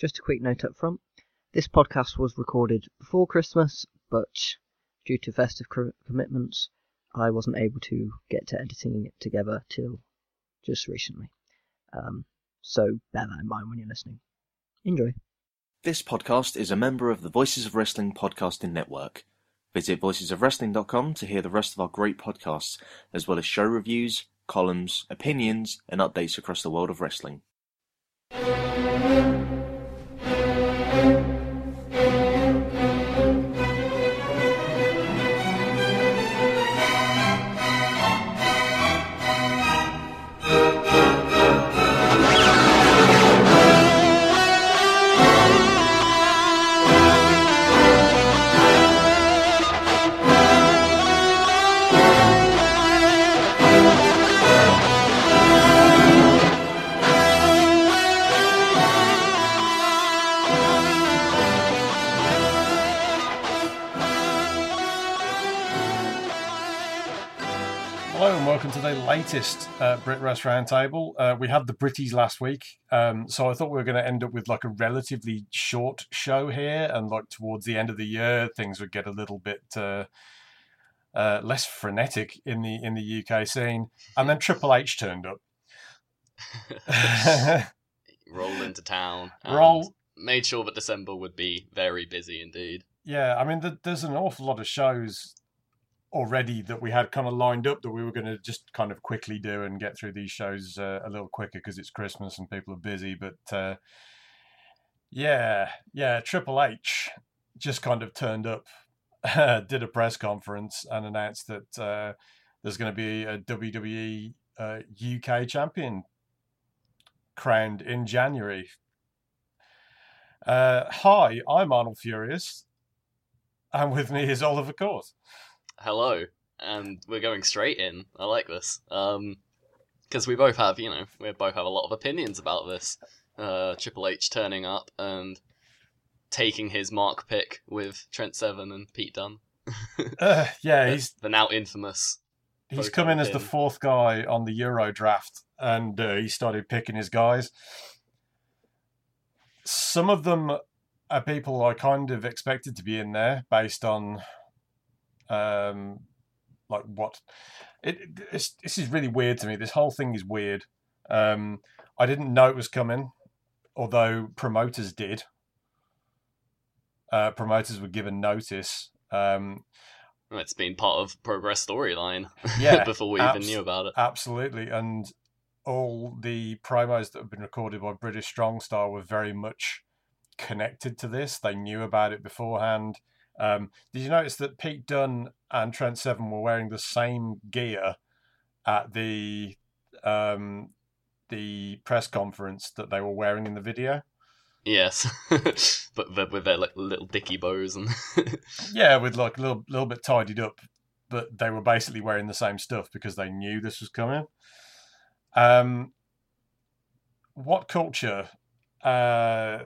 Just a quick note up front. This podcast was recorded before Christmas, but due to festive co- commitments, I wasn't able to get to editing it together till just recently. Um, so bear that in mind when you're listening. Enjoy. This podcast is a member of the Voices of Wrestling podcasting network. Visit voicesofwrestling.com to hear the rest of our great podcasts, as well as show reviews, columns, opinions, and updates across the world of wrestling. Hello and to the latest uh, Brit Wres Roundtable. Uh, we had the Britties last week, um, so I thought we were going to end up with like a relatively short show here, and like towards the end of the year, things would get a little bit uh, uh, less frenetic in the in the UK scene. And then Triple H turned up. rolled into town. Roll- Made sure that December would be very busy indeed. Yeah, I mean, th- there's an awful lot of shows already that we had kind of lined up that we were going to just kind of quickly do and get through these shows uh, a little quicker because it's Christmas and people are busy. But uh, yeah, yeah, Triple H just kind of turned up, did a press conference, and announced that uh, there's going to be a WWE uh, UK champion crowned in January. Uh, hi, I'm Arnold Furious, and with me is Oliver Court. Hello, and we're going straight in. I like this. Um, because we both have, you know, we both have a lot of opinions about this. Uh, Triple H turning up and taking his mark pick with Trent Seven and Pete Dunne. Uh, yeah, The- he's the now infamous. he's come in as the fourth guy on the Euro draft, and uh, he started picking his guys. Some of them are people I kind of expected to be in there based on, um, like what it. It's, this is really weird to me. This whole thing is weird. Um, I didn't know it was coming, although promoters did. Uh, promoters were given notice. Um, It's been part of Progress storyline Yeah, before we even knew about it. Absolutely, and all the promos that have been recorded by British Strong Style were very much connected to this. They knew about it beforehand. Um, did you notice that Pete Dunne and Trent Seven were wearing the same gear at the um, the press conference that they were wearing in the video? Yes, but but with their like, little dicky bows and Yeah, with like a little little bit tidied up, but they were basically wearing the same stuff because they knew this was coming. Um, WhatCulture uh,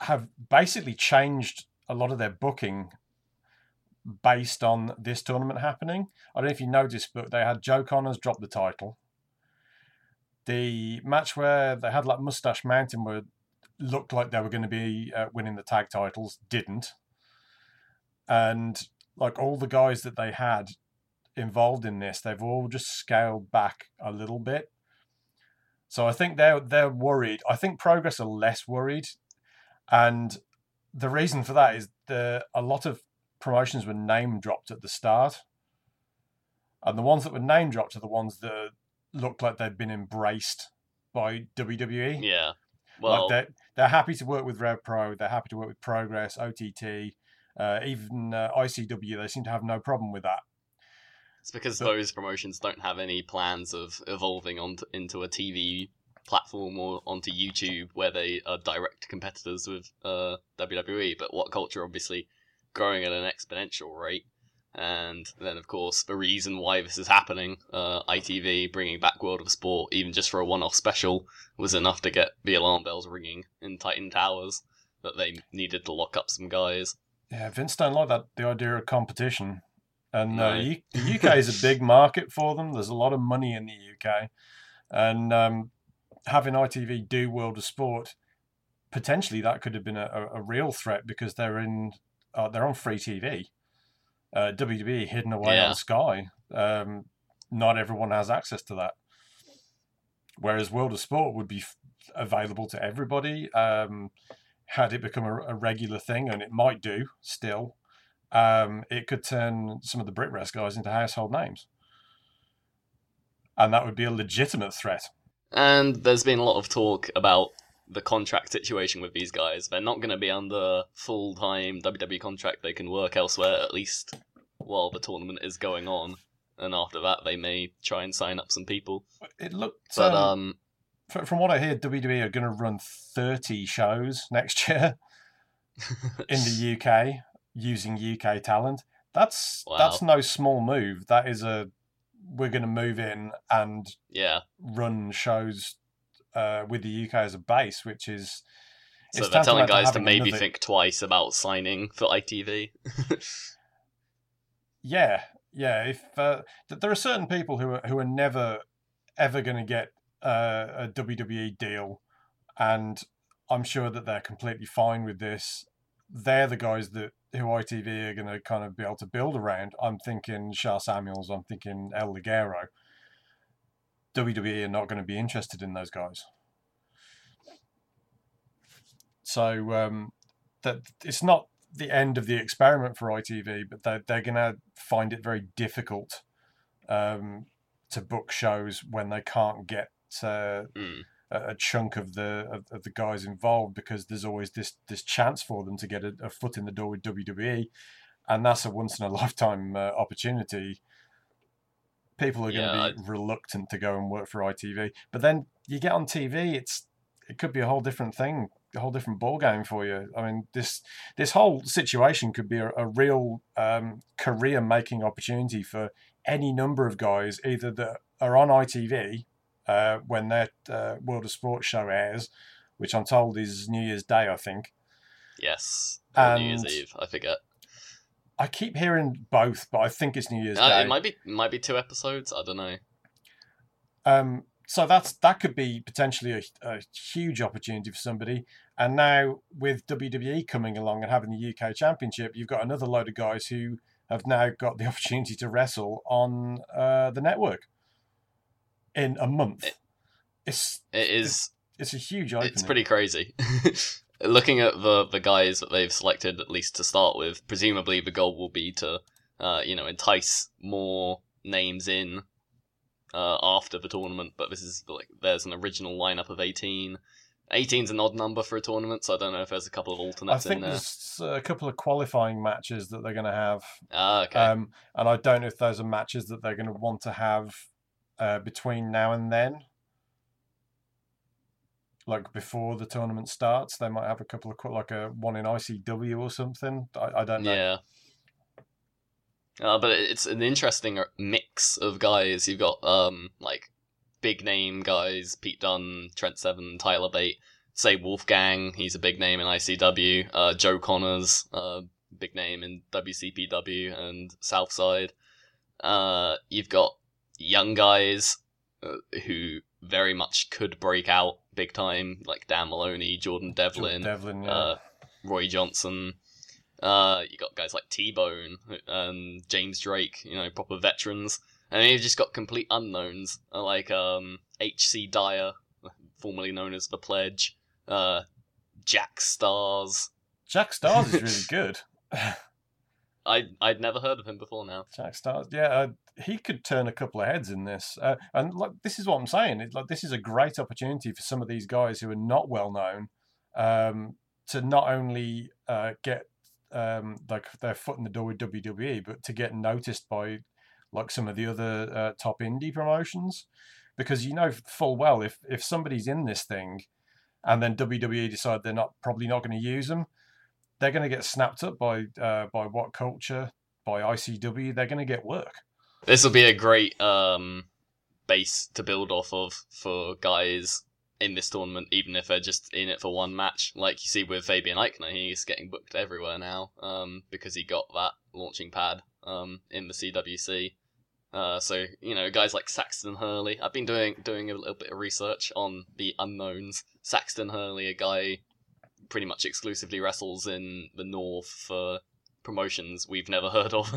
have basically changed a lot of their booking based on this tournament happening? I don't know if you noticed, but they had Joe Conners drop the title. The match where they had like Mustache Mountain where looked like they were going to be uh, winning the tag titles didn't and like all the guys that they had involved in this, they've all just scaled back a little bit. So I think they're they're worried. I think Progress are less worried, and the reason for that is the a lot of promotions were name dropped at the start, and the ones that were name dropped are the ones that looked like they'd been embraced by WWE. yeah. Well, like they're they're happy to work with Rev Pro. They're happy to work with Progress, OTT, uh, even uh, ICW. They seem to have no problem with that. It's because But- those promotions don't have any plans of evolving on into a TV platform or onto YouTube where they are direct competitors with uh, WWE. But WhatCulture obviously growing at an exponential rate. And then, of course, the reason why this is happening, uh, ITV bringing back World of Sport, even just for a one off special, was enough to get the alarm bells ringing in Titan Towers that they needed to lock up some guys. Yeah, Vince don't like that the idea of competition, and uh, No. U- the UK is a big market for them. There's a lot of money in the UK, and um, having ITV do World of Sport, potentially that could have been a, a, real threat because they're in uh, they're on free TV. Uh, WWE hidden away Yeah. on Sky. Um, not everyone has access to that. Whereas World of Sport would be f- available to everybody. Um, had it become a, a regular thing, and it might do still, um, it could turn some of the Brit Wres guys into household names. And that would be a legitimate threat. And there's been a lot of talk about the contract situation with these guys. They're not going to be under full time WWE contract. They can work elsewhere at least while the tournament is going on. And after that, they may try and sign up some people. It looked, But um, um, from what I hear, WWE are going to run 30 shows next year in the UK using UK talent. That's Wow. that's no small move. That is a we're going to move in and yeah, run shows uh, with the UK as a base, which is so it's they're telling guys to maybe another- think twice about signing for ITV. Yeah, yeah. If uh, th- there are certain people who are who are never ever going to get uh, a WWE deal, and I'm sure that they're completely fine with this. They're the guys that who ITV are going to kind of be able to build around. I'm thinking Sha Samuels. I'm thinking El Ligero. WWE are not going to be interested in those guys. So um, that it's not the end of the experiment for ITV, but they're, they're going to find it very difficult um, to book shows when they can't get uh, Mm. A, chunk of the of, of the guys involved because there's always this this chance for them to get a, a foot in the door with WWE, and that's a once in a lifetime uh, opportunity. People are going to be reluctant to go and work for ITV, but then you get on TV, it's it could be a whole different thing, a whole different ball game for you. I mean, this this whole situation could be a, a real um, career making opportunity for any number of guys, either that are on ITV uh, when their uh, World of Sports show airs, which I'm told is New Year's Day, I think. Yes, New Year's Eve. I forget. I keep hearing both, but I think it's New Year's Uh, Day. it might be might be two episodes. I don't know. Um, so that's that could be potentially a, a huge opportunity for somebody. And now with WWE coming along and having the UK Championship, you've got another load of guys who have now got the opportunity to wrestle on uh, the network in a month. It- It's It is. it's a huge opening. It's pretty crazy. Looking at the the guys that they've selected, at least to start with, presumably the goal will be to, uh, you know, entice more names in uh, after the tournament. But this is like there's an original lineup of eighteen. 18's an odd number for a tournament, so I don't know if there's a couple of alternates in think there's a couple of qualifying matches that they're going to have. Ah, okay. Um, and I don't know if those are matches that they're going to want to have uh, between now and then. Like before the tournament starts, they might have a couple of like a one in ICW or something. I, I don't know. Yeah. Uh, but it's an interesting mix of guys. You've got um like big name guys: Pete Dunne, Trent Seven, Tyler Bate. Say Wolfgang, he's a big name in ICW. Uh, Joe Conners, uh, big name in WCPW and Southside. Uh, you've got young guys uh, who very much could break out big time, like Dan Moloney, Jordan Devlin, Devlin, yeah. uh, Roy Johnson. Uh, you got guys like T Bone and James Drake, you know, proper veterans. And then you've just got complete unknowns uh, like um, H.C. Dyer, formerly known as the Pledge, uh, Jack Starz. Jack Starz is really good. I I'd never heard of him before now. Jack Starz, yeah, he could turn a couple of heads in this. Uh, and like this is what I'm saying. Like this is a great opportunity for some of these guys who are not well known um, to not only uh, get um, like their foot in the door with WWE, but to get noticed by like some of the other uh, top indie promotions. because you know full well if if somebody's in this thing, and then WWE decide they're not probably not going to use them, they're going to get snapped up by uh, by WhatCulture by ICW. They're going to get work. This will be a great um, base to build off of for guys in this tournament, even if they're just in it for one match. Like you see with Fabian Aichner, he's getting booked everywhere now um, because he got that launching pad um, in the CWC. Uh, so you know, guys like Saxon Huxley. I've been doing doing a little bit of research on the unknowns. Saxon Huxley, a guy pretty much exclusively wrestles in the north for promotions we've never heard of.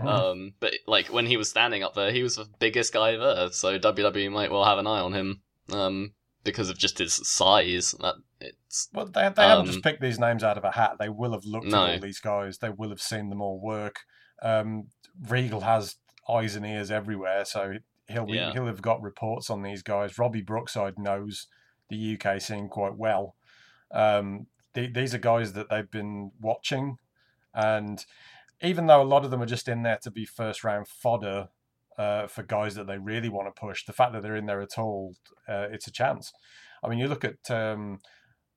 um, but like when he was standing up there, he was the biggest guy there. So WWE might well have an eye on him um, because of just his size. That it's Well, they, they haven't just picked these names out of a hat. They will have looked No. at all these guys. They will have seen them all work. Um, Regal has eyes and ears everywhere, so he'll be, Yeah. he'll have got reports on these guys. Robbie Brookside knows the UK scene quite well. Um, the, these are guys that they've been watching, and even though a lot of them are just in there to be first round fodder uh, for guys that they really want to push, the fact that they're in there at all, uh, it's a chance. I mean, you look at um,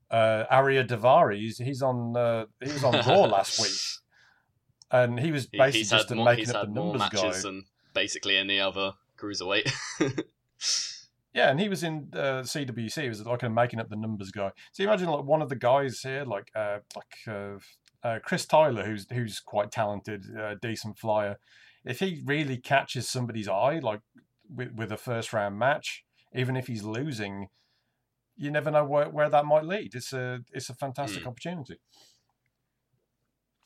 uh, Ariya Daivari. He's, he's on uh, he was on Raw last week, and he was basically he's just a more, making up the numbers matches guy. than basically any other cruiserweight. Yeah, and he was in uh, CWC. He was like a making up the numbers guy. So you imagine like one of the guys here, like uh, like uh, Chris Tyler, who's who's quite talented, uh, decent flyer. If he really catches somebody's eye, like with, with a first round match, even if he's losing, you never know where, where that might lead. It's a it's a fantastic Hmm. opportunity.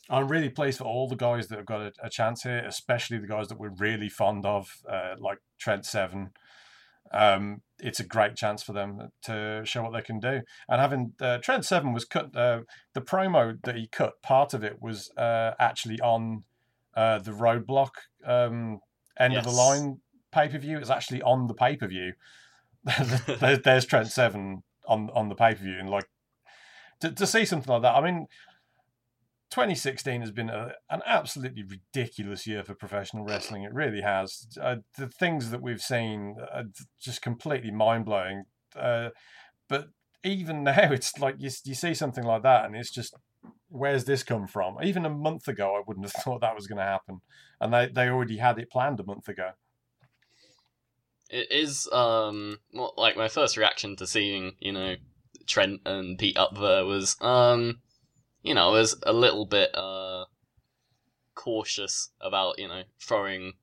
I'm really pleased for all the guys that have got a, a chance here, especially the guys that we're really fond of, uh, like Trent Seven. Um, it's a great chance for them to show what they can do. And having uh, Trent Seven was cut, uh, the promo that he cut, part of it was uh, actually on uh, the Roadblock um, end of the line pay per view. It's actually on the pay per view. there's, there's Trent Seven on on the pay per view, and like to, to see something like that. I mean, 2016 has been a, an absolutely ridiculous year for professional wrestling. It really has. Uh, the things that we've seen are just completely mind blowing. Uh, but even now, it's like you, you see something like that, and it's just where's this come from? Even a month ago, I wouldn't have thought that was going to happen, and they they already had it planned a month ago. It is um like my first reaction to seeing you know Trent and Pete up there was um you know I was a little bit uh cautious about you know throwing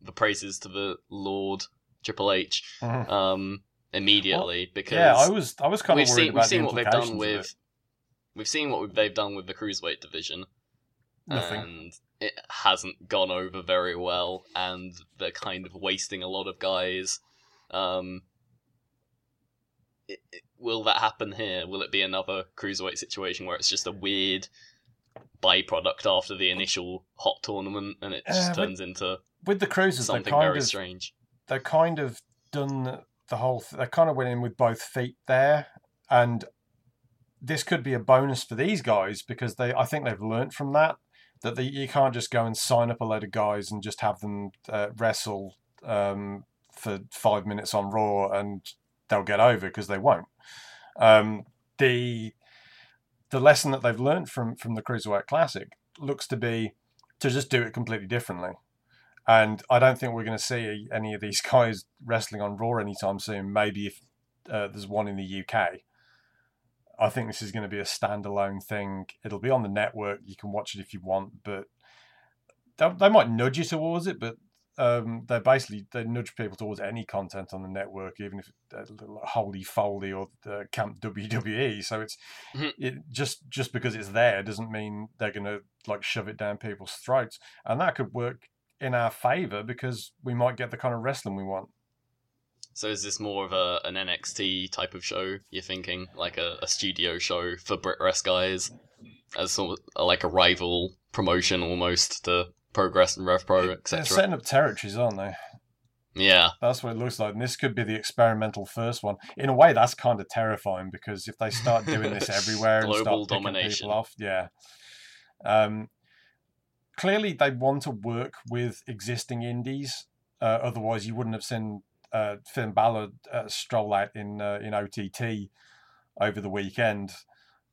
the praises to the Lord Triple H Mhm. um immediately because Yeah, I was I was kind we've of worried seen about we've seen the what they've done with we've seen what they've done with the cruiserweight division nothing. and it hasn't gone over very well, and they're kind of wasting a lot of guys. Um, it, it- will that happen here? Will it be another cruiserweight situation where it's just a weird byproduct after the initial hot tournament, and it just Uh, turns into With the cruisers, something kind very of strange? they kind of done the whole. Th- they kind of went in with both feet there, and this could be a bonus for these guys because they. I think they've learnt from that that they, you can't just go and sign up a load of guys and just have them uh, wrestle um, for five minutes on Raw and they'll get over because they won't. Um, the the lesson that they've learned from from the Cruiserweight Classic looks to be to just do it completely differently. And I don't think we're going to see any of these guys wrestling on Raw anytime soon. Maybe if uh, there's one in the UK. I think this is going to be a standalone thing. It'll be on the network. You can watch it if you want, but they, they might nudge you towards it. But um, they basically they nudge people towards any content on the network, even if it's uh, Holy Foley or uh, Camp WWE. So it's Mhm. it just just because it's there doesn't mean they're going to like shove it down people's throats, and that could work in our favor because we might get the kind of wrestling we want. So is this more of a an NXT type of show? You're thinking like a, a studio show for Brit Wres guys, as sort of like a rival promotion almost to Progress and Rev Pro, They're etc. setting up territories, aren't they? Yeah, That's what it looks like. And this could be the experimental first one. In a way, that's kind of terrifying because if they start doing this everywhere and start picking domination. people off, yeah. Um, clearly, they want to work with existing indies. Uh, otherwise, you wouldn't have seen uh, Finn Balor uh, stroll out in uh, in OTT over the weekend.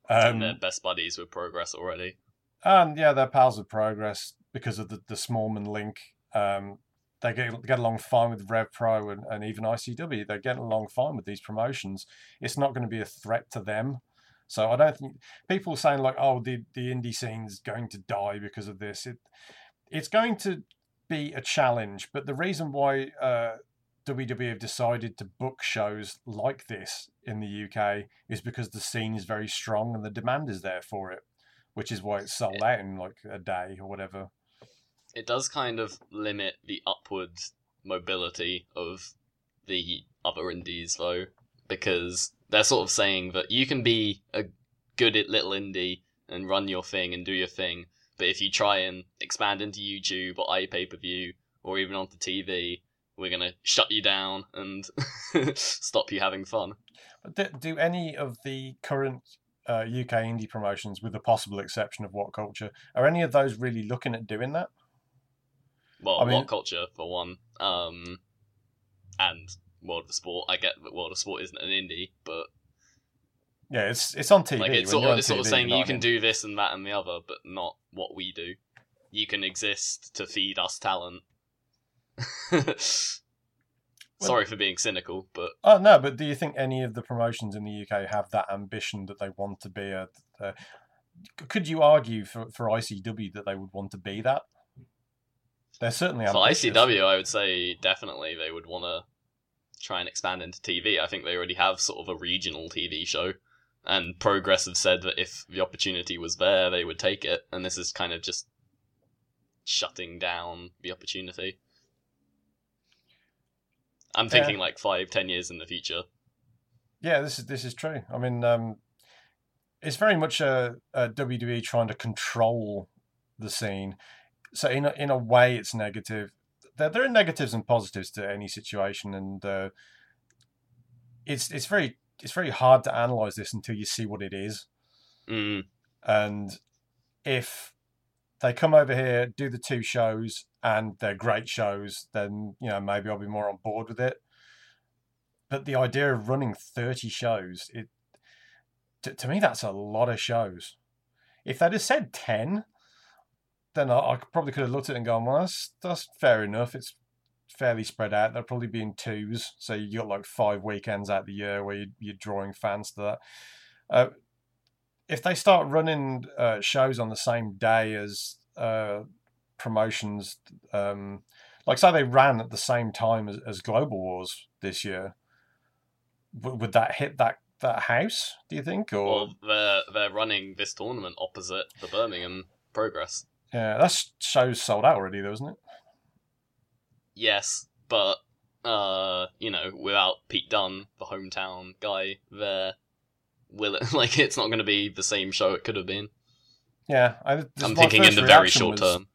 and Um, they're best buddies with Progress already. and yeah, they're pals of progress because of the, the Smallman link. Um, they get get along fine with Rev Pro and, and even ICW. They're getting along fine with these promotions. It's not going to be a threat to them. So I don't think people saying like, "Oh, the the indie scene's going to die because of this." It it's going to be a challenge, but the reason why uh, WWE have decided to book shows like this in the UK is because the scene is very strong and the demand is there for it, which is why it's sold out in like a day or whatever. It does kind of limit the upward mobility of the other indies, though, because they're sort of saying that you can be a good at little indie and run your thing and do your thing, but if you try and expand into YouTube or iPay per view or even onto TV, we're gonna shut you down and stop you having fun. But do, any of the current uh, UK indie promotions, with the possible exception of What Culture, are any of those really looking at doing that? Well, I mean- WhatCulture for one, um, and World of Sport. I get that World of Sport isn't an indie, but Yeah, it's it's on TV. like it's sort of it's sort of saying you can do this and that and the other, but not what we do. You can exist to feed us talent. Sorry for being cynical, but Oh no, but do you think any of the promotions in the UK have that ambition that they want to be a? a could you argue for, for ICW that they would want to be that? They're certainly for ambitious. ICW, I would say definitely they would want to try and expand into TV. I think they already have sort of a regional TV show, and Progress have said that if the opportunity was there, they would take it. And this is kind of just shutting down the opportunity. I'm thinking Yeah. like five, ten years in the future. Yeah, this is this is true. I mean, um, it's very much a, a WWE trying to control the scene. So in a, in a way, it's negative. There, there are negatives and positives to any situation, and uh, it's it's very it's very hard to analyze this until you see what it is. Mm, And if they come over here, do the two shows, and they're great shows, then you know maybe I'll be more on board with it. But the idea of running thirty shows, it to, to me that's a lot of shows. If they'd have said ten, then I, I probably could have looked at it and gone, well, that's that's fair enough. It's fairly spread out. They'll probably be in twos, so you got like five weekends out the year where you, you're drawing fans to that. Uh, if they start running uh, shows on the same day as uh, promotions, um, like say they ran at the same time as, as Global Wars this year, w- would that hit that that house? Do you think? Or well, they're they're running this tournament opposite the Birmingham Progress. Yeah, that show's sold out already, though, isn't it? Yes, but uh, you know, without Pete Dunne, the hometown guy there, will it like it's not going to be the same show it could have been. Yeah, I, I'm thinking in the very short was- term.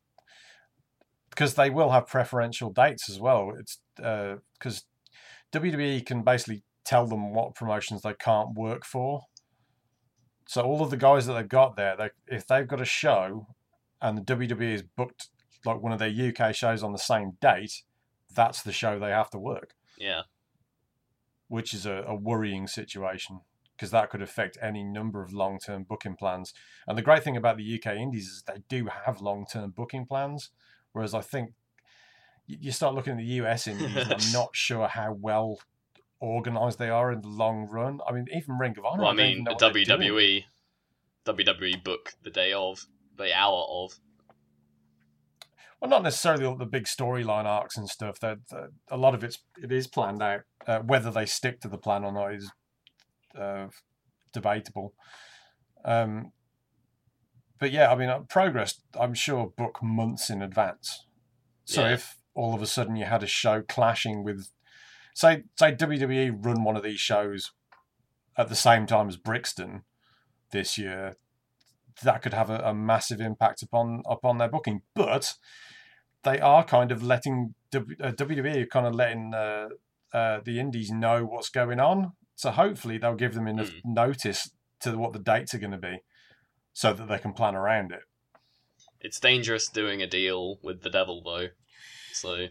because they will have preferential dates as well. It's because WWE can basically tell them what promotions they can't work for. So all of the guys that they've got there, they, if they've got a show and the WWE is booked like one of their UK shows on the same date, that's the show they have to work, Yeah, which is a, a worrying situation because that could affect any number of long-term booking plans. And the great thing about the UK Indies is they do have long-term booking plans, whereas I think you start looking at the US Indies, and I'm not sure how well organized they are in the long run. I mean, even Ring of Honor. well, I mean, the what they're doing. WWE, WWE book the day of, the hour of. Well, not necessarily all the big storyline arcs and stuff. That a lot of it's it is planned out. Uh, whether they stick to the plan or not is uh, debatable. Um, but yeah, I mean, uh, progress. I'm sure book months in advance. So Yeah. if all of a sudden you had a show clashing with, say, say WWE run one of these shows at the same time as Brixton this year, that could have a, a massive impact upon upon their booking. But they are kind of letting W- uh, WWE are kind of letting uh, uh, the indies know what's going on. So hopefully they'll give them enough notice to what the dates are going to be, so that they can plan around it. It's dangerous doing a deal with the devil, though. So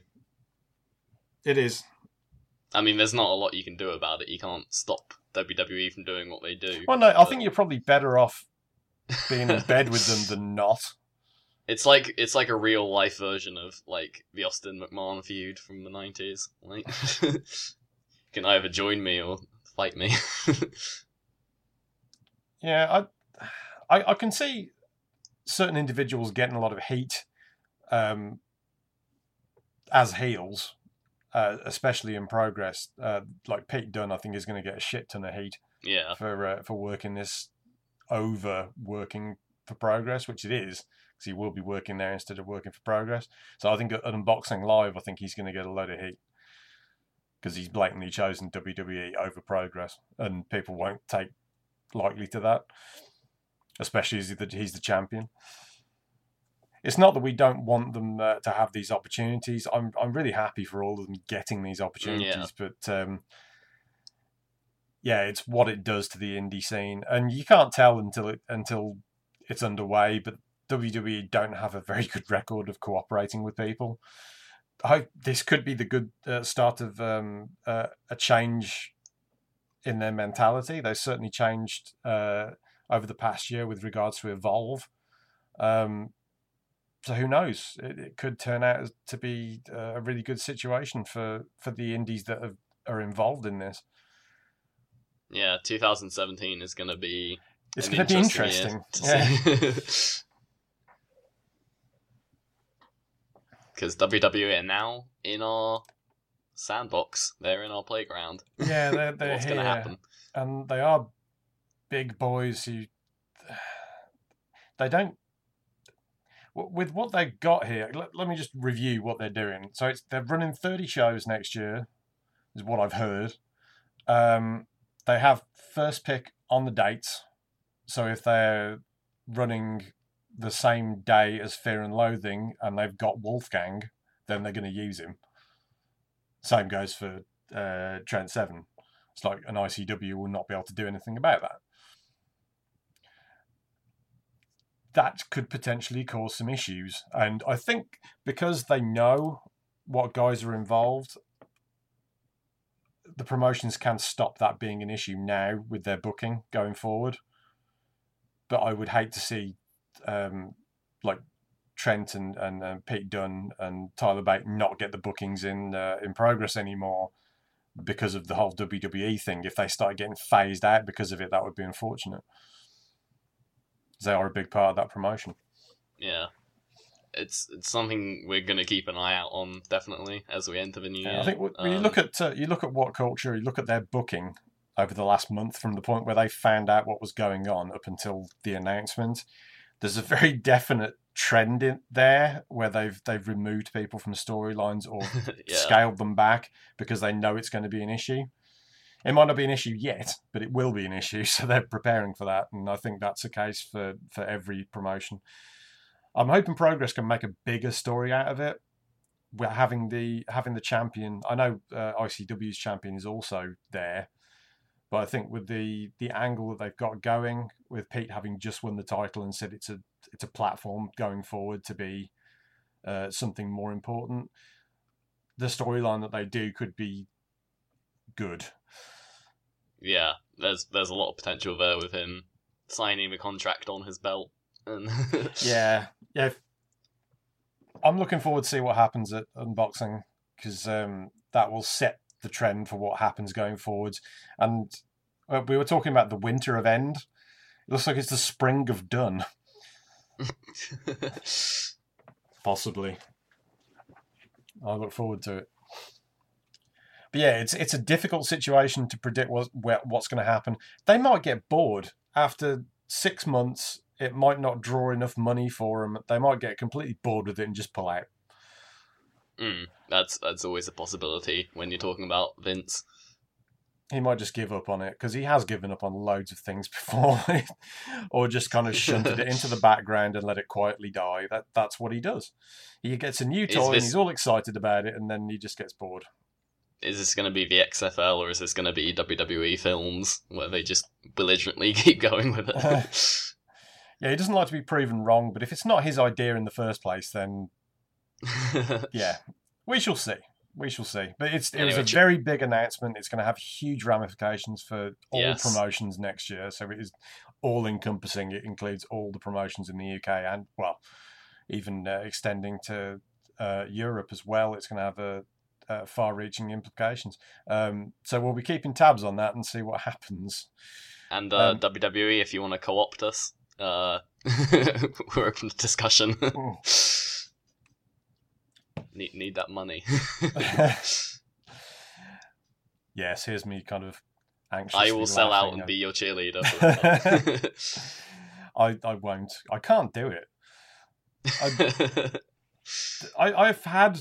It is. I mean, there's not a lot you can do about it. You can't stop WWE from doing what they do. Well, no, I think you're probably better off being in bed with them than not. It's like it's like a real life version of like the Austin McMahon feud from the nineties. Like, can either join me or fight me. Yeah, I, I, I can see certain individuals getting a lot of heat um, as heels, uh, especially in progress. Uh, like Pete Dunne, I think is going to get a shit ton of heat yeah, for uh, for working this over working for progress, which it is, because he will be working there instead of working for progress. So I think at unboxing live, I think he's going to get a load of heat because he's blatantly chosen WWE over progress, and people won't take lightly to that, especially as he's the champion. It's not that we don't want them uh, to have these opportunities. I'm I'm really happy for all of them getting these opportunities, but um, yeah, it's what it does to the indie scene, and you can't tell until it until it's underway. But WWE don't have a very good record of cooperating with people. I hope this could be the good uh, start of um, uh, a change in their mentality. They've certainly changed uh, over the past year with regards to Evolve. Um, so who knows? It, it could turn out to be uh, a really good situation for, for the indies that have, are involved in this. Yeah. 2017 is going to be. It's going to be interesting year Yeah. to see. Because WWE are now in our sandbox. They're in our playground. yeah, they're, they're What's going to happen? and they are big boys who they don't. With what they've got here, let, let me just review what they're doing. So it's they're running thirty shows next year, is what I've heard. Um, they have first pick on the dates. So if they're running the same day as Fear and Loathing and they've got Wolfgang, then they're going to use him. Same goes for uh, Trent Seven. It's like an ICW will not be able to do anything about that. That could potentially cause some issues. And I think because they know what guys are involved, the promotions can stop that being an issue now with their booking going forward. But I would hate to see um, like Trent and, and, and Pete Dunne and Tyler Bate not get the bookings in uh, in progress anymore because of the whole WWE thing. If they start getting phased out because of it, that would be unfortunate. They are a big part of that promotion. Yeah. It's it's something we're gonna keep an eye out on definitely as we enter the new year. I think when you Um, look at uh, you look at WhatCulture, you look at their booking over the last month from the point where they found out what was going on up until the announcement. There's a very definite trend in there where they've they've removed people from storylines or yeah. scaled them back because they know it's going to be an issue. It might not be an issue yet, but it will be an issue, so they're preparing for that, and I think that's the case for for every promotion. I'm hoping Progress can make a bigger story out of it. We're having the having the champion. I know uh, ICW's champion is also there, but I think with the the angle that they've got going, with Pete having just won the title and said it's a it's a platform going forward to be uh, something more important, the storyline that they do could be good. yeah, there's there's a lot of potential there with him signing the contract on his belt. And Yeah, yeah. if- I'm looking forward to see what happens at unboxing because um, that will set the trend for what happens going forward. And uh, we were talking about the winter of End. It looks like it's the spring of Dunne, possibly. I look forward to it. But yeah, it's it's a difficult situation to predict what, what's going to happen. They might get bored after six months. It might not draw enough money for them. They might get completely bored with it and just pull out. Mm, that's that's always a possibility when you're talking about Vince. He might just give up on it because he has given up on loads of things before, or just kind of shunted it into the background and let it quietly die. That that's what he does. He gets a new toy and he's all excited about it, and then he just gets bored. Is this going to be the XFL or is this going to be WWE films where they just belligerently keep going with it? Yeah, he doesn't like to be proven wrong, but if it's not his idea in the first place, then yeah, we shall see. we shall see. But it's it Anyway, was a very big announcement. It's going to have huge ramifications for all Yes. promotions next year. So it is all encompassing. It includes all the promotions in the UK and well, even uh, extending to uh, Europe as well. It's going to have a, uh far-reaching implications. Um, so we'll be keeping tabs on that and see what happens. And uh, Um, WWE, if you want to co-opt us, uh, we're open to discussion. Mm. need need that money. yes, here's me kind of anxious. I will sell out and be your cheerleader. I, I won't. I can't do it. month. I, I've had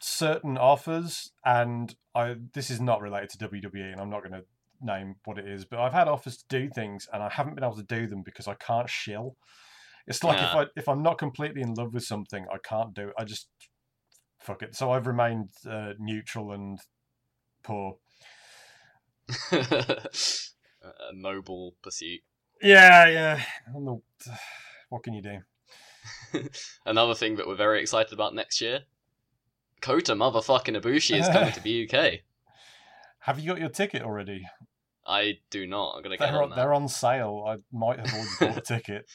certain offers, and I this is not related to WWE, and I'm not going to name what it is, but I've had offers to do things, and I haven't been able to do them because I can't shill. It's like if I if I'm not completely in love with something, I can't do it. I just fuck it. So I've remained uh, neutral and poor. a noble pursuit. Yeah, yeah. The- what can you do? Another thing that we're very excited about next year. Kota motherfucking Ibushi is coming to the UK. Have you got your ticket already? I do not. I'm gonna get They're on on, that. they're on sale. I might have already bought a ticket.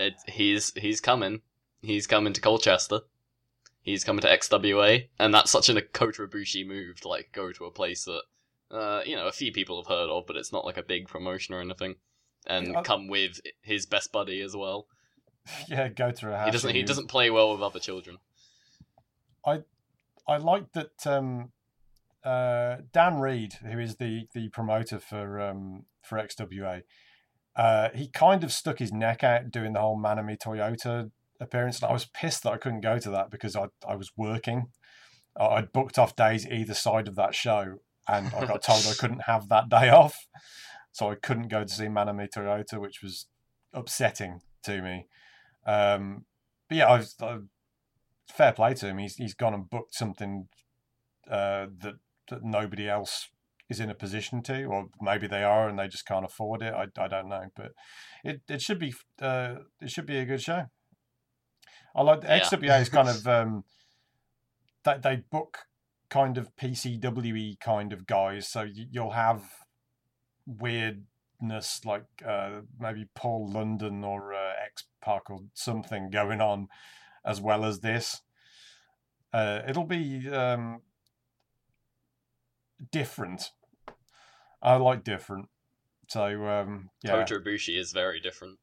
It, he's he's coming. He's coming to Colchester. He's coming to XWA, and that's such an Kota Ibushi move to like go to a place that uh, you know a few people have heard of, but it's not like a big promotion or anything. And Yeah, come with his best buddy as well. yeah, go to a house. He doesn't. He doesn't play well with other children. I I like that um, uh, Dan Reed, who is the the promoter for um, for XWA, uh, he kind of stuck his neck out doing the whole Manami Toyota appearance, and I was pissed that I couldn't go to that because I I was working. I- I'd booked off days either side of that show, and I got told I couldn't have that day off, so I couldn't go to see Manami Toyota, which was upsetting to me. Um, but yeah, I've, i fair play to him. He's he's gone and booked something uh, that that nobody else is in a position to, or maybe they are and they just can't afford it. I, I don't know, but it, it should be uh, it should be a good show. I like the Yeah. XWA is kind of um, they they book kind of PCWE kind of guys, so you, you'll have weirdness like uh, maybe Paul London or uh, X Park or something going on as well as this. Uh, it'll be um, different. I like different. So um, yeah, Kota Ibushi is very different.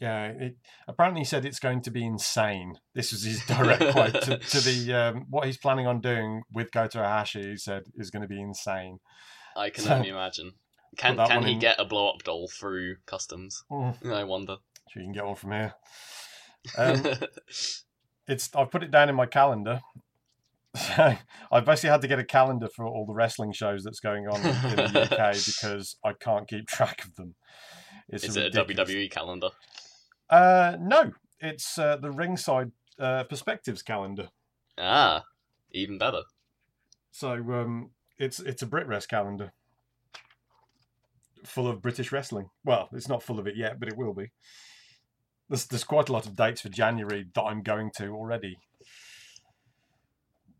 yeah. It apparently he said it's going to be insane. This was his direct quote to, to the um, what he's planning on doing with Goto Hashi. He said is going to be insane. I can So- only imagine. Can can he in- get a blow up doll through customs? Mm, I wonder. sure, you can get one from here. Um, it's I've put it down in my calendar. So I've basically had to get a calendar for all the wrestling shows that's going on in the UK because I can't keep track of them. It's is it a WWE calendar? Uh, no, it's uh, the ringside uh, perspectives calendar. Ah, even better. So um, it's it's a Brit Wres calendar full of British wrestling. Well, it's not full of it yet, but it will be. There's there's quite a lot of dates for January that I'm going to already.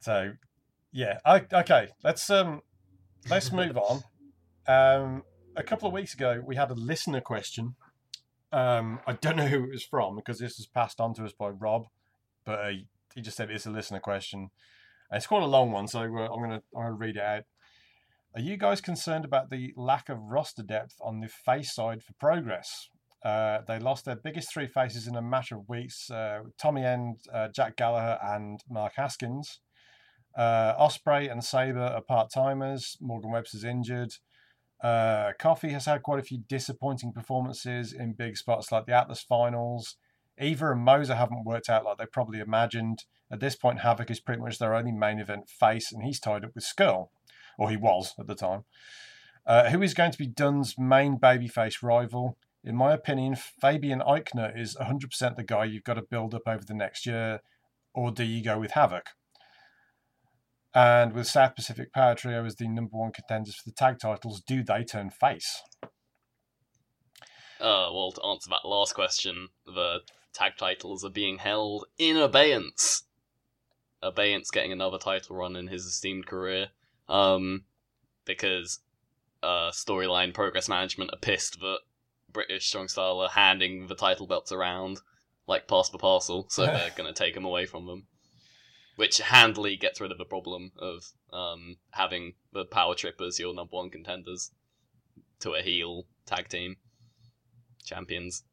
So, yeah, I, okay. Let's um let's move on. Um, a couple of weeks ago, we had a listener question. Um, I don't know who it was from because this was passed on to us by Rob, but uh, he just said it's a listener question. And it's quite a long one, so uh, I'm gonna I'm gonna read it out. Are you guys concerned about the lack of roster depth on the face side for Progress? Uh, they lost their biggest three faces in a matter of weeks: uh, Tommy End, uh, Jack Gallagher, and Mark Haskins. Uh, Ospreay and Sabre are part timers. Morgan Webster's injured. Uh, Coffey has had quite a few disappointing performances in big spots like the Atlas finals. Eva and Moser haven't worked out like they probably imagined. At this point, Havoc is pretty much their only main event face, and he's tied up with Skull, or he was at the time. Uh, who is going to be Dunne's main babyface rival? In my opinion, Fabian Aichner is 100% the guy you've got to build up over the next year, or do you go with Havoc? And with South Pacific Power Trio as the number one contenders for the tag titles, do they turn face? Uh, well, to answer that last question, the tag titles are being held in abeyance. Abeyance getting another title run in his esteemed career. Um, because uh, storyline progress management are pissed that British Strong Style are handing the title belts around like pass the parcel, so they're going to take them away from them. Which handily gets rid of the problem of um, having the Power Trip as your number one contenders to a heel tag team champions.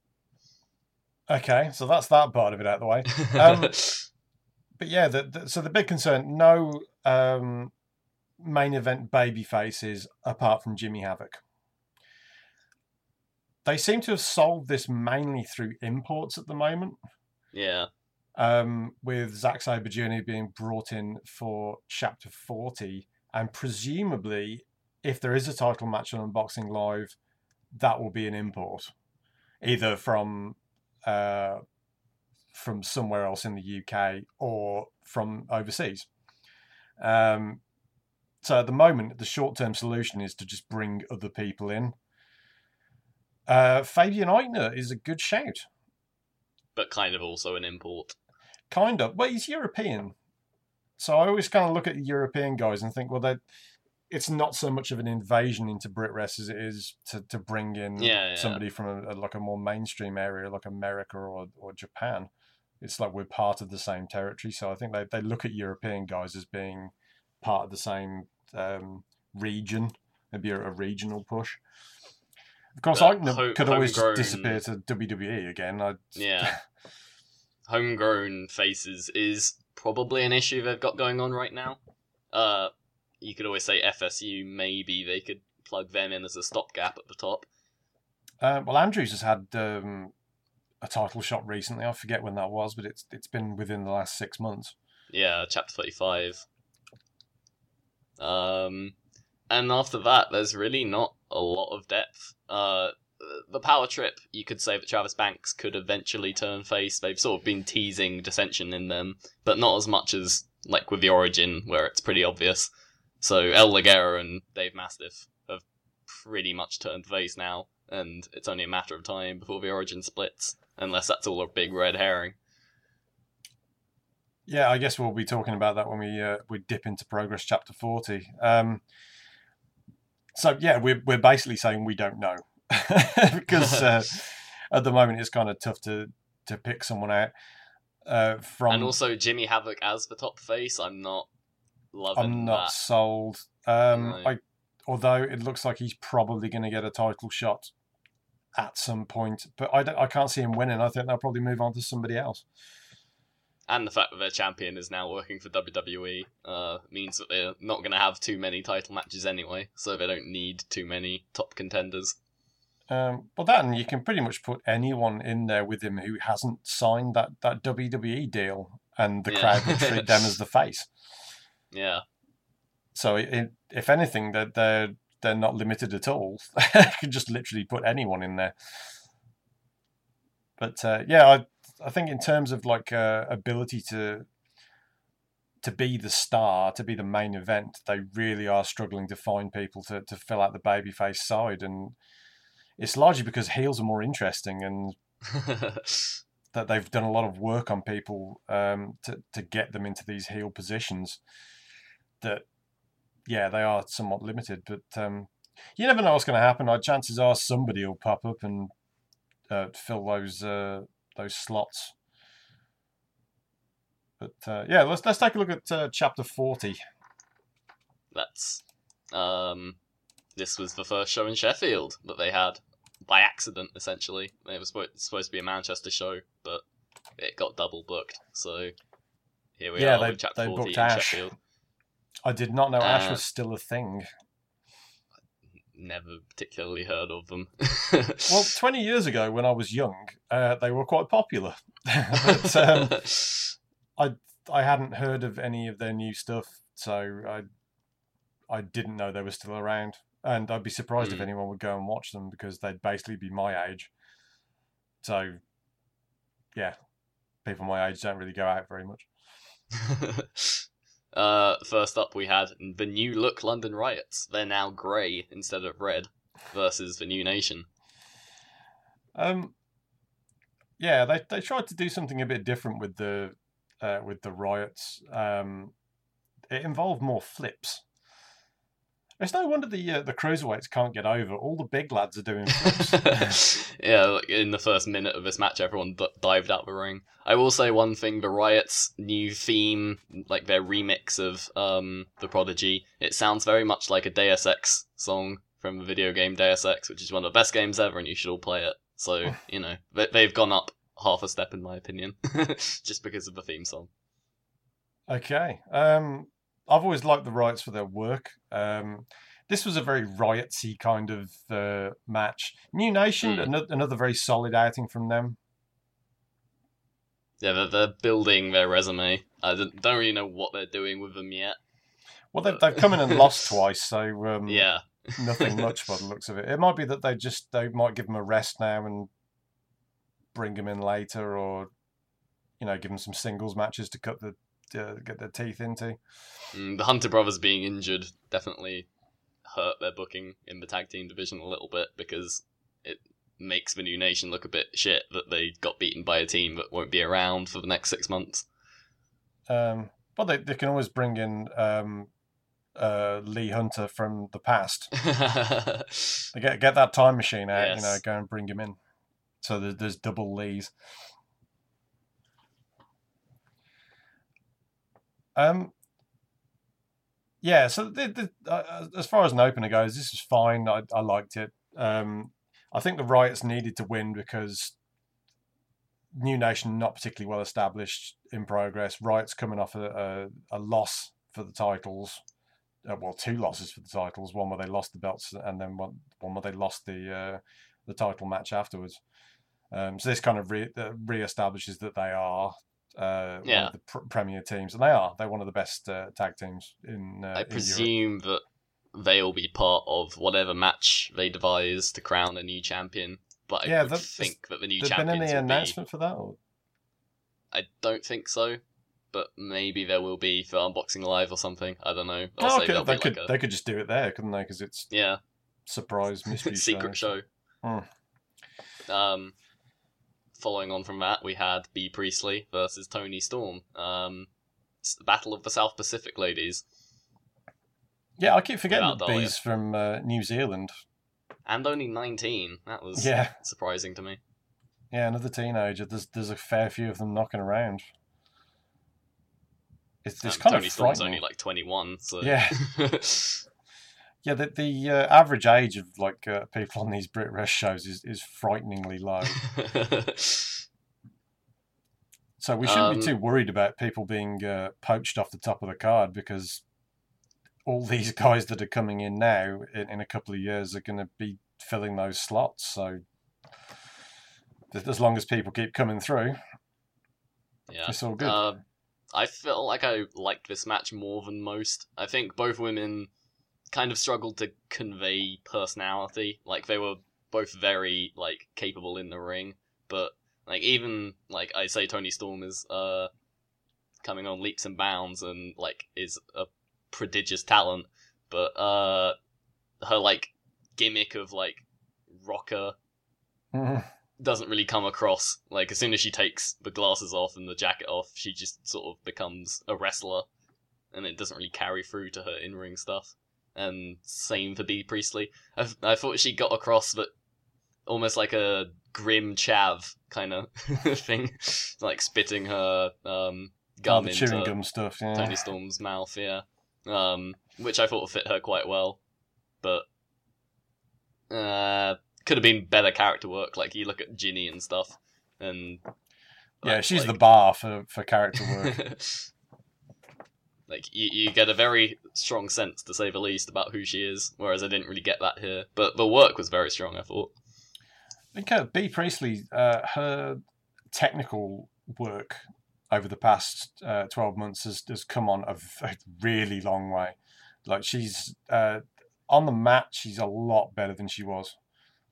Okay, so that's that part of it out of the way. Um, but yeah, the, the, so the big concern: no um, main event baby faces apart from Jimmy Havoc. They seem to have solved this mainly through imports at the moment. yeah, um, with Zack Jr. being brought in for Chapter 40. And presumably, if there is a title match on Unboxing Live, that will be an import, either from uh, from somewhere else in the UK or from overseas. Um, so at the moment, the short term solution is to just bring other people in. Uh, Fabian Aichner is a good shout. but kind of also an import. Kind of. Well, he's European. So I always kind of look at European guys and think, well, that it's not so much of an invasion into Brit Wres as it is to, to bring in Yeah, yeah. somebody from a, a- like a more mainstream area like America or, or Japan. It's like we're part of the same territory. So I think they, they look at European guys as being part of the same um, region, maybe a, a regional push. Of course, But Aichner could always disappear to WWE again. I, Yeah. Homegrown faces is probably an issue they've got going on right now. Uh, you could always say FSU, maybe they could plug them in as a stopgap at the top. Uh, well, Andrews has had um, a title shot recently. I forget when that was, but it's it's been within the last six months. Yeah, chapter 35. Um, and after that, there's really not a lot of depth. Uh, the power trip, you could say that Travis Banks could eventually turn face. They've sort of been teasing dissension in them, but not as much as like with the Origin, where it's pretty obvious. So El Ligero and Dave Mastiff have pretty much turned face now, and it's only a matter of time before the Origin splits, unless that's all a big red herring. Yeah, I guess we'll be talking about that when we uh, we dip into Progress Chapter Forty. Um, so yeah, we're we're basically saying we don't know because uh, at the moment it's kind of tough to to pick someone out. Uh, from and also Jimmy Havoc as the top face, I'm not loving I'm not that. sold. Um, No. I, although it looks like he's probably going to get a title shot at some point, but I, don't- I can't see him winning. I think they'll probably move on to somebody else. And the fact that their champion is now working for WWE uh, means that they're not going to have too many title matches anyway, so they don't need too many top contenders. Um, well, that and you can pretty much put anyone in there with him who hasn't signed that, that WWE deal, and the Yeah. crowd will treat them as the face. Yeah, So, it, if anything, they're, they're they're not limited at all. you can just literally put anyone in there. But uh, yeah, I I think in terms of like uh, ability to to be the star, to be the main event, they really are struggling to find people to, to fill out the babyface side, and it's largely because heels are more interesting and that they've done a lot of work on people um, to to get them into these heel positions. That yeah, they are somewhat limited, but um, you never know what's going to happen. Our chances are somebody will pop up and uh, fill those uh, those slots. But uh, yeah, let's let's take a look at uh, chapter forty. that's um, this was the first show in Sheffield that they had by accident. Essentially, it was supposed, to be a Manchester show, but it got double booked. So here we Yeah, are they- with chapter they forty booked in Ash. Sheffield. I did not know Ash Uh, was still a thing. Never particularly heard of them. Well, twenty years ago, when I was young, uh, they were quite popular. but um, I I hadn't heard of any of their new stuff, so I I didn't know they were still around. And I'd be surprised if Hmm. anyone would go and watch them because they'd basically be my age. So yeah, people my age don't really go out very much. uh, first up, we had the new look London Riots. They're now grey instead of red versus the New Nation. Um, yeah, they they tried to do something a bit different with the uh, with the riots. Um, it involved more flips. It's no wonder the uh, the cruiserweights can't get over. All the big lads are doing flips. yeah, like in the first minute of this match, everyone d- dived out the ring. I will say one thing: the Riot's new theme, like their remix of um, the Prodigy, it sounds very much like a Deus Ex song from the video game Deus Ex, which is one of the best games ever, and you should all play it. So you know they- they've gone up half a step in my opinion, just because of the theme song. Okay. Um, I've always liked the Riots for their work. Um, this was a very riotsy kind of uh, match. New Nation, Hmm. ano- another very solid outing from them. Yeah, they're, they're building their resume. I don't, don't really know what they're doing with them yet. Well, they've, they've come in and lost twice, so um, Yeah, nothing much by the looks of it. It might be that they just they might give them a rest now and bring them in later, or you know, give them some singles matches to cut the uh, get their teeth into. Mm, the Hunter brothers being injured definitely hurt their booking in the tag team division a little bit because it makes the new nation look a bit shit that they got beaten by a team that won't be around for the next six months. Um, but they, they can always bring in um, uh, Lee Hunter from the past. Get get that time machine out, you know, go and bring him in. So there's, there's double Lees. Um, yeah. So the, the, uh, as far as an opener goes, this was fine. I, I liked it. Um, I think the Riots needed to win because New Nation not particularly well established in progress. Riots coming off a, a, a loss for the titles. Uh, well, two losses for the titles. One where they lost the belts, and then one, one where they lost the uh, the title match afterwards. Um, so this kind of re- uh, re-establishes that they are uh, one Yeah. of the pr- premier teams, and they are. They're one of the best uh, tag teams in. Uh, I in Europe. presume that they'll be part of whatever match they devise to crown a new champion. But I Yeah, would think that the new There's been any will be. announcement for that? Or? I don't think so, but maybe there will be for unboxing live or something. I don't know. I'll Oh, they could like they could just do it there, couldn't they? Because it's yeah surprise mystery secret show. Hmm. Um, following on from that, we had Bea Priestley versus Toni Storm. Um, Battle of the South Pacific ladies, Yeah, I keep forgetting Without that Bea's from uh, New Zealand. and only nineteen. That was Yeah, surprising to me. yeah, another teenager. There's there's a fair few of them knocking around. It's, it's Um, kind Toni of Storm's only like twenty-one, so Yeah. Yeah, the the uh, average age of like uh, people on these Brit Wres shows is, is frighteningly low. So we shouldn't Um, be too worried about people being uh, poached off the top of the card because all these guys that are coming in now in, in a couple of years are going to be filling those slots. So as long as people keep coming through, yeah. it's all good. Uh, I felt like I liked this match more than most. I think both women kind of struggled to convey personality. Like they were both very like capable in the ring, but like even like I say Toni Storm is uh coming on leaps and bounds and like is a prodigious talent, but uh her like gimmick of like rocker Mhm. doesn't really come across. Like as soon as she takes the glasses off and the jacket off, she just sort of becomes a wrestler, and it doesn't really carry through to her in ring stuff. And same for Bea Priestley. I, I thought she got across that almost like a grim chav kind of thing, like spitting her um, gum into chewing gum stuff. Yeah. Toni Storm's mouth, yeah. Um, which I thought would fit her quite well, but uh, could have been better character work. Like you look at Jinny and stuff, and yeah, like- she's the bar for, for character work. like you, you get a very strong sense, to say the least, about who she is. Whereas I didn't really get that here, but the work was very strong. I thought. I think uh, Bea Priestley, uh, her technical work over the past uh, 12 months has, has come on a really long way. Like she's uh, on the mat, she's a lot better than she was.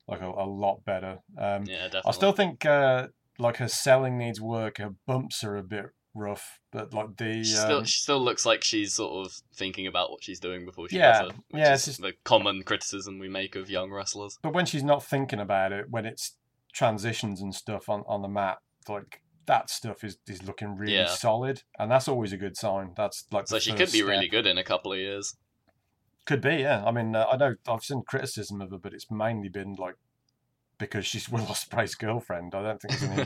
Like a, a lot better. Um, Yeah, definitely. I still think uh, like her selling needs work. Her bumps are a bit rough, but like the She still, um, she still looks like she's sort of thinking about what she's doing before she Yeah, does it. Which yeah, is it's just- the common criticism we make of young wrestlers. but when she's not thinking about it, when it's transitions and stuff on, on the mat, like that stuff is is looking really Yeah. solid, and that's always a good sign. That's like So she could be really good in a couple of years. Could be, yeah. I mean, uh, I know I've seen criticism of her, but it's mainly been like because she's Will Ospreay's girlfriend. I don't think any.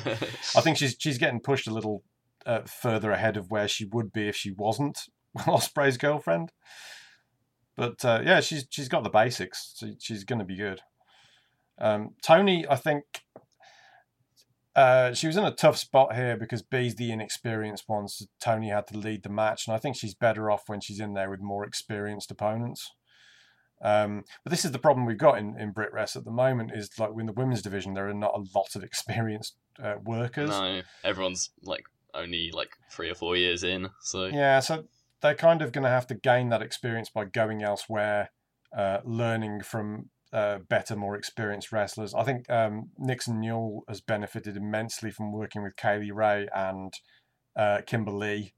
I think she's she's getting pushed a little uh, further ahead of where she would be if she wasn't Will Ospreay's girlfriend. But uh, yeah, she's she's got the basics. So she's going to be good. Um, Toni, I think uh, she was in a tough spot here because Bea's the inexperienced one, so Toni had to lead the match, and I think she's better off when she's in there with more experienced opponents. Um, but this is the problem we've got in, in Brit Wres at the moment is like in the women's division there are not a lot of experienced uh, workers. no, everyone's like only like three or four years in. So Yeah, so they're kind of going to have to gain that experience by going elsewhere, uh, learning from uh, better, more experienced wrestlers. I think um, Nixon Newell has benefited immensely from working with Kay Lee Ray and uh, Kimber Lee.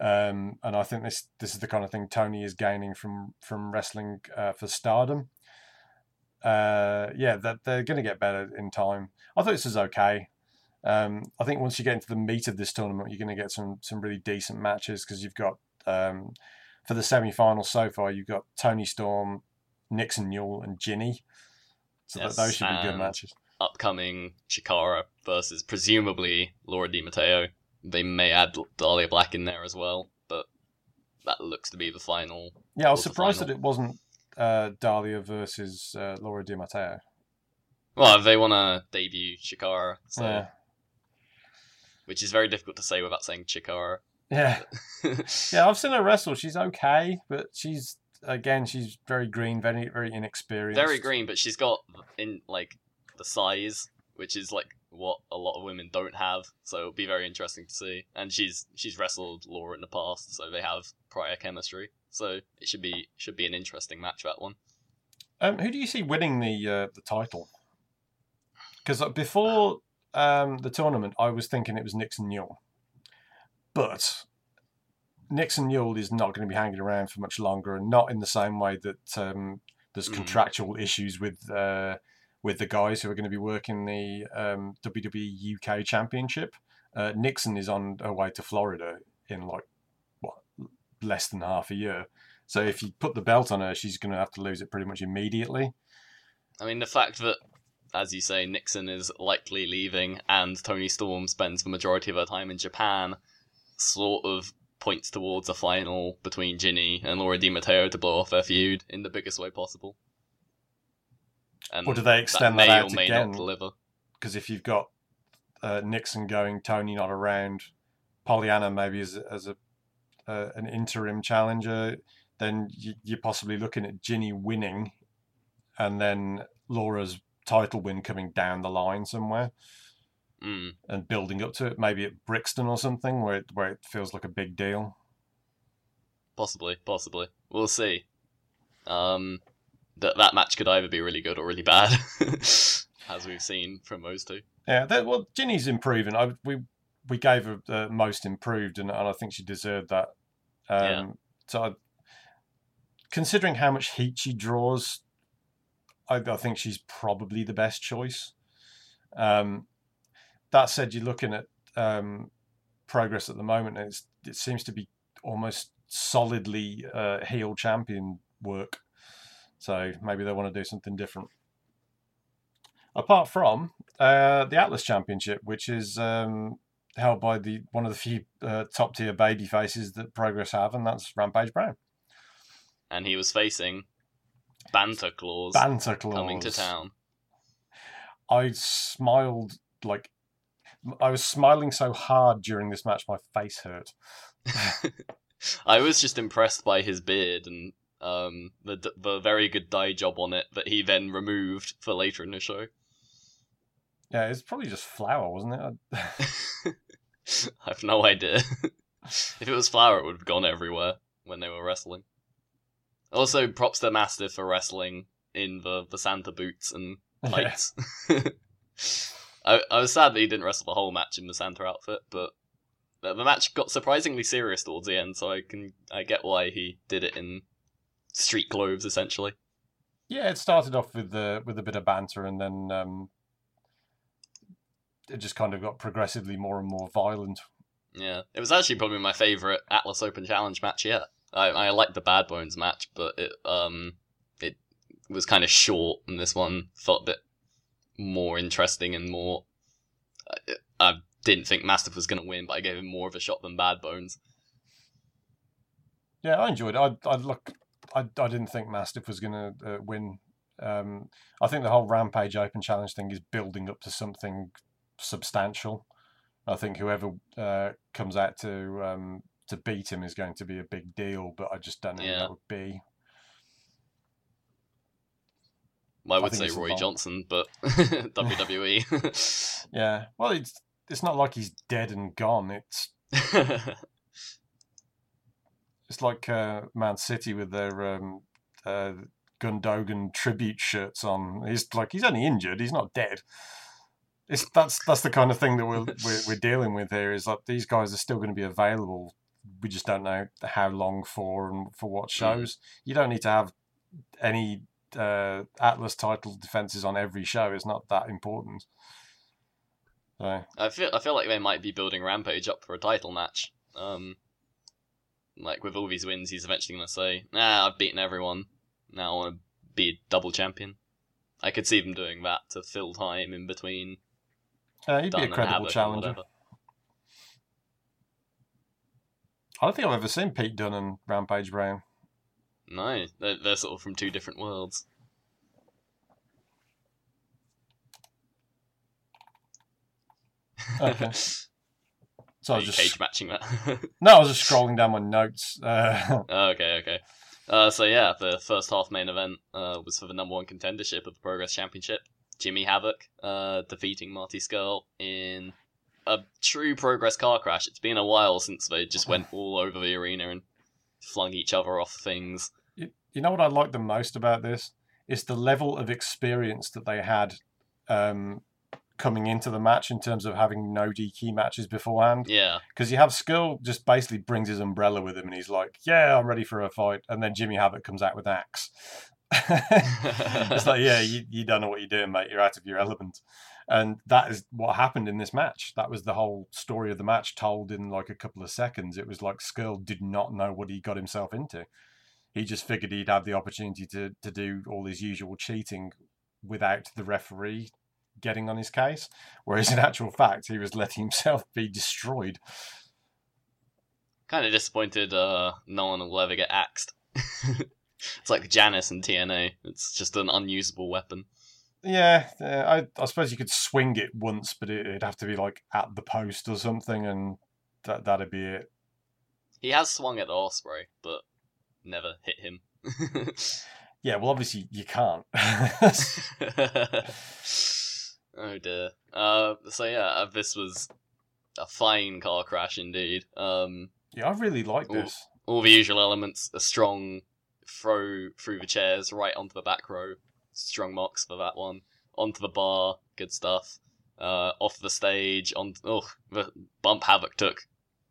Um, and I think this this is the kind of thing Toni is gaining from from wrestling uh, for Stardom. Uh, yeah, that they're going to get better in time. I thought this was okay. Um, I think once you get into the meat of this tournament, you're going to get some some really decent matches because you've got um, for the semi finals so far, you've got Toni Storm, Nixon Newell, and Jinny. So that Yes, those should be good matches. upcoming Chikara versus presumably Laura Di Matteo. They may add Dahlia Black in there as well, but that looks to be the final. Yeah, I was surprised that it wasn't uh, Dahlia versus uh, Laura Di Matteo. Well, they want to debut Chikara, so Yeah, which is very difficult to say without saying Chikara. yeah, yeah. I've seen her wrestle. She's okay, but she's again, she's very green, very very inexperienced. very green, but she's got in like the size, which is like what a lot of women don't have. So it'll be very interesting to see. And she's she's wrestled Laura in the past, so they have prior chemistry. So it should be should be an interesting match that one. Um, who do you see winning the uh, the title? Because before um, the tournament, I was thinking it was Nixon Newell, but Nixon Newell is not going to be hanging around for much longer, and not in the same way that um, there's Mm. contractual issues with uh, with the guys who are going to be working the um, WWE UK Championship. Uh, Nixon is on her way to Florida in like what less than half a year. So if you put the belt on her, she's going to have to lose it pretty much immediately. I mean, the fact that, as you say, Nixon is likely leaving and Toni Storm spends the majority of her time in Japan sort of points towards a final between Jinny and Laura Di Matteo to blow off their feud in the biggest way possible. And Or do they extend that that out or may again? Because if you've got uh, Nixon going, Toni not around, Pollyanna maybe as as a uh, an interim challenger, then you're possibly looking at Jinny winning, and then Laura's title win coming down the line somewhere Mm. and building up to it. Maybe at Brixton or something where it, where it feels like a big deal. Possibly, possibly. We'll see. Um, that that match could either be really good or really bad, as we've seen from those two. Yeah, that, well, Jinny's improving. I we we gave her uh, most improved, and, and I think she deserved that. Um, Yeah. So, I, considering how much heat she draws, I, I think she's probably the best choice. Um, that said, you're looking at um, progress at the moment, and it seems to be almost solidly uh, heel champion work. So maybe they want to do something different. Apart from uh, the Atlas Championship, which is um, held by the one of the few uh, top tier baby faces that Progress have, and that's Rampage Brown. And he was facing Banter Claus Banter Claus coming to town. I smiled like I was smiling so hard during this match, my face hurt. I was just impressed by his beard and um, the the very good dye job on it that he then removed for later in the show. Yeah, it's probably just flour, wasn't it? I- I have no idea. if it was flour, it would have gone everywhere when they were wrestling. Also, props to Mastiff for wrestling in the, the Santa boots and tights. I, I was sad that he didn't wrestle the whole match in the Santa outfit, but the, the match got surprisingly serious towards the end, so I can I get why he did it in street clothes essentially. Yeah, it started off with the with a bit of banter, and then um, it just kind of got progressively more and more violent. Yeah, it was actually probably my favorite Atlas Open Challenge match yet. I I liked the Bad Bones match, but it um it was kind of short, and this one felt a bit more interesting and more. I, I didn't think Mastiff was going to win, but I gave him more of a shot than Bad Bones. Yeah, I enjoyed it. I I look, I, I didn't think Mastiff was going to uh, win. Um, I think the whole Rampage Open Challenge thing is building up to something substantial. I think whoever uh, comes out to um, to beat him is going to be a big deal, but I just don't know Yeah. that would be. I would think say Roy. Johnson, but. WWE. Yeah, well, it's it's not like he's dead and gone. It's it's like uh, Man City with their um, uh, Gundogan tribute shirts on. He's like he's only injured. He's not dead. It's that's that's the kind of thing that we're we're, we're dealing with here. Is that these guys are still going to be available. We just don't know how long for and for what shows. You don't need to have any uh, Atlas title defenses on every show. It's not that important. So I feel I feel like they might be building Rampage up for a title match. Um, like with all these wins, he's eventually gonna say, "Nah, I've beaten everyone. Now I want to be a double champion." I could see them doing that to fill time in between uh, he'd Dunne be a credible challenger. whatever. I don't think I've ever seen Pete Dunne and Rampage Brown. No, they're, they're sort of from two different worlds. Okay. So I was just cage matching that? no, I was just scrolling down my notes. Uh, okay, okay. Uh, so yeah, the first half main event uh, was for the number one contendership of the Progress Championship. Jimmy Havoc uh, defeating Marty Scurll in a true Progress car crash. It's been a while since they just went all over the arena and flung each other off things. you, you know what I like the most about this is the level of experience that they had um, coming into the match in terms of having no DQ matches beforehand. Yeah, Because you have Scurll just basically brings his umbrella with him and he's like, "Yeah, I'm ready for a fight," and then Jimmy Havoc comes out with an axe. it's like, yeah, you, you don't know what you're doing, mate. You're out of your element. And that is what happened in this match. That was the whole story of the match told in like a couple of seconds. It was like Scurll did not know what he got himself into. He just figured he'd have the opportunity to, to do all his usual cheating without the referee getting on his case. Whereas in actual fact, he was letting himself be destroyed. kind of disappointed. Uh, no one will ever get axed. it's like Janice and TNA. It's just an unusable weapon. Yeah, uh, I, I suppose you could swing it once, but it, it'd have to be like at the post or something, and that that'd be it. He has swung at Ospreay, but never hit him. Yeah, well, obviously you can't. oh dear. Uh, so yeah, uh, this was a fine car crash indeed. Um, yeah, I really like this. all the usual elements: a strong throw through the chairs right onto the back row, strong mocks for that one. Onto the bar, good stuff. Uh, off the stage, on oh the bump Havoc took,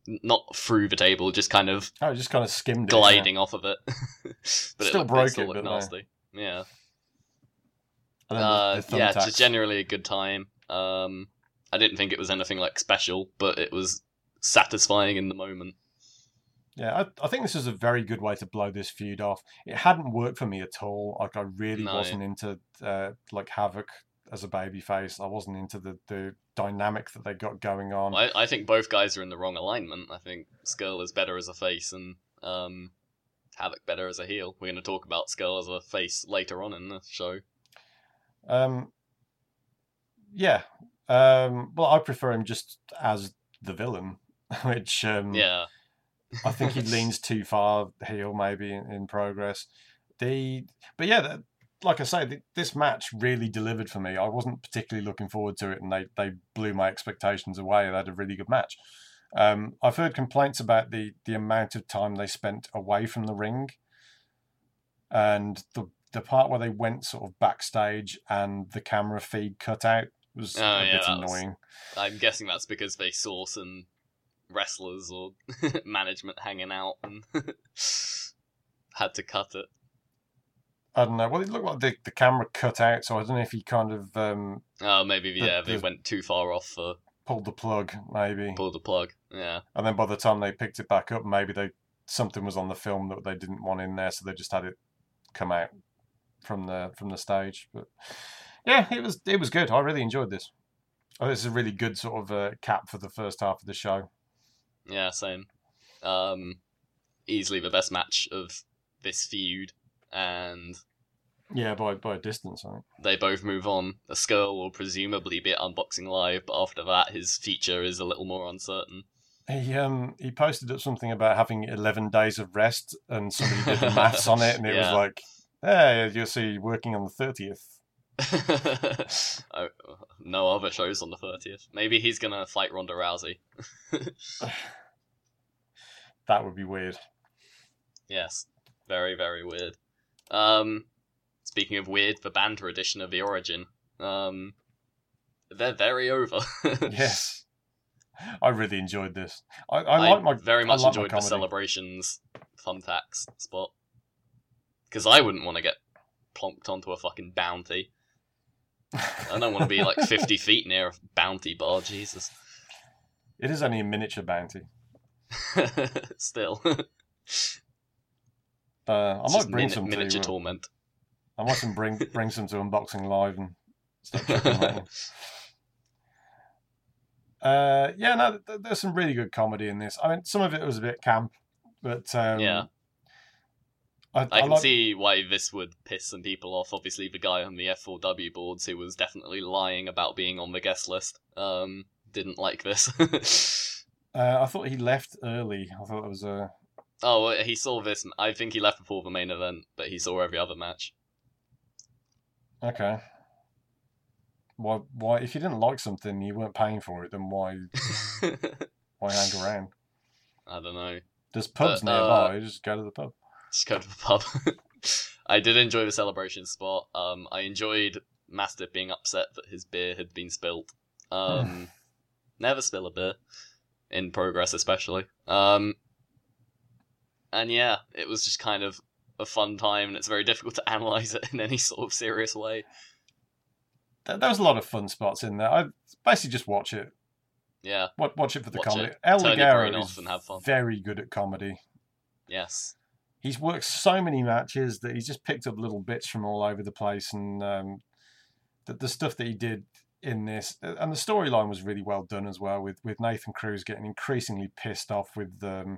not through the table, just kind of Oh, just kind of skimmed it. yeah. gliding off of it. but Still looked- broke still it, looked no. nasty. Yeah. Uh, yeah, thumbtacks. just generally a good time. Um, I didn't think it was anything like special, but it was satisfying in the moment. Yeah, I, I think this is a very good way to blow this feud off. It hadn't worked for me at all. Like I really No. wasn't into uh, like Havoc as a babyface. I wasn't into the, the dynamic that they got going on. I, I think both guys are in the wrong alignment. I think Scurll is better as a face and um, Havoc better as a heel. We're going to talk about Scurll as a face later on in the show. Um, yeah. Um, well, I prefer him just as the villain, which um, Yeah. I think he leans too far heel maybe in, in progress. The but yeah, that, like I say, th- this match really delivered for me. I wasn't particularly looking forward to it, and they they blew my expectations away. They had a really good match. Um, I've heard complaints about the the amount of time they spent away from the ring, and the the part where they went sort of backstage and the camera feed cut out was Oh, a yeah, bit that was- annoying. I'm guessing that's because they saw some wrestlers or management hanging out and had to cut it. I don't know. Well, it looked like the, the camera cut out, so I don't know if he kind of um, Oh, maybe The- yeah, they the- went too far off for pulled the plug, maybe. Pulled the plug. Yeah, And then by the time they picked it back up, maybe they something was on the film that they didn't want in there, so they just had it come out from the from the stage. But yeah, it was it was good. I really enjoyed this. Oh, this is a really good sort of uh, cap for the first half of the show. Yeah, same. Um, easily the best match of this feud, and Yeah, by by a distance, I think. they both move on. The Scurll will presumably be at Unboxing Live, but after that, his future is a little more uncertain. He um he posted up something about having eleven days of rest, and somebody did the maths on it, and it was Yeah. like, hey, you'll see working on the thirtieth. oh, no other shows on the 30th. Maybe he's gonna fight Ronda Rousey. That would be weird. Yes, very very weird. Um, speaking of weird, the banter edition of the Origin. Um, they're very over. Yes, I really enjoyed this. I, I, I, like my very much like enjoyed the celebrations thumbtacks spot because I wouldn't want to get plonked onto a fucking bounty. I don't want to be like fifty feet near a bounty bar. Jesus. It is only a miniature bounty. Still, Uh, I It's might bring min- some miniature to. uh, torment. I might bring bring some to unboxing live and start chucking them at you. Uh, yeah, no, th- there's some really good comedy in this. I mean, some of it was a bit camp, but um, Yeah. I, I can like- see why this would piss some people off. Obviously, the guy on the F4W boards who was definitely lying about being on the guest list um, didn't like this. Uh, I thought he left early. I thought it was a. oh, he saw this. I think he left before the main event, but he saw every other match. Okay. Why? Why? If you didn't like something, you weren't paying for it. Then why? Why hang around? I don't know. There's pubs But, uh, nearby. Just go to the pub. Just go to the pub. I did enjoy the celebration spot. Um, I enjoyed Master being upset that his beer had been spilt. Um, never spill a beer in progress, especially. Um, and yeah, it was just kind of a fun time, and it's very difficult to analyze it in any sort of serious way. There, there was a lot of fun spots in there. I basically just watch it. Yeah, Watch, watch it for the Watch comedy. it. El off is and have fun. very good at comedy. yes, He's worked so many matches that he's just picked up little bits from all over the place, and um, the, the stuff that he did in this, and the storyline was really well done as well. With with Nathan Cruz getting increasingly pissed off with um,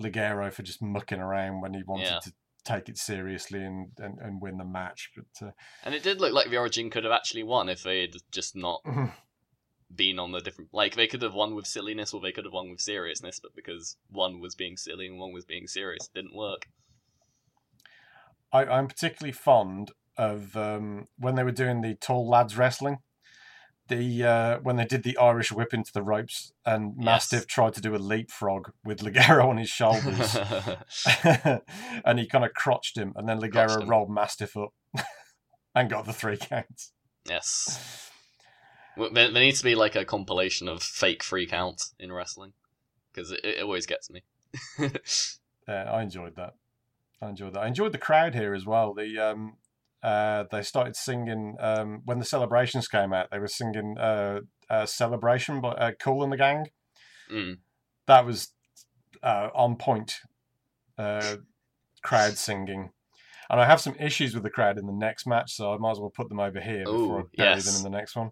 Ligero for just mucking around when he wanted Yeah. to take it seriously and, and, and win the match. But uh, and it did look like the Origin could have actually won if they had just not been on the different like they could have won with silliness or they could have won with seriousness but because one was being silly and one was being serious it didn't work I, I'm particularly fond of um, when they were doing the tall lads wrestling. The uh, when they did the Irish whip into the ropes, and Yes. Mastiff tried to do a leapfrog with Ligero on his shoulders, and he kind of crotched him, and then Ligero rolled Mastiff up and got the three counts. yes there, there needs to be like a compilation of fake free counts in wrestling because it, it always gets me Yeah, I enjoyed that. I enjoyed that. I enjoyed the crowd here as well. The um, uh, they started singing um, when the celebrations came out. They were singing uh, uh, "Celebration" by uh, Kool and the Gang. Mm. That was uh, on point. Uh, crowd singing, and I have some issues with the crowd in the next match, so I might as well put them over here before I Ooh, bury yes. them in the next one.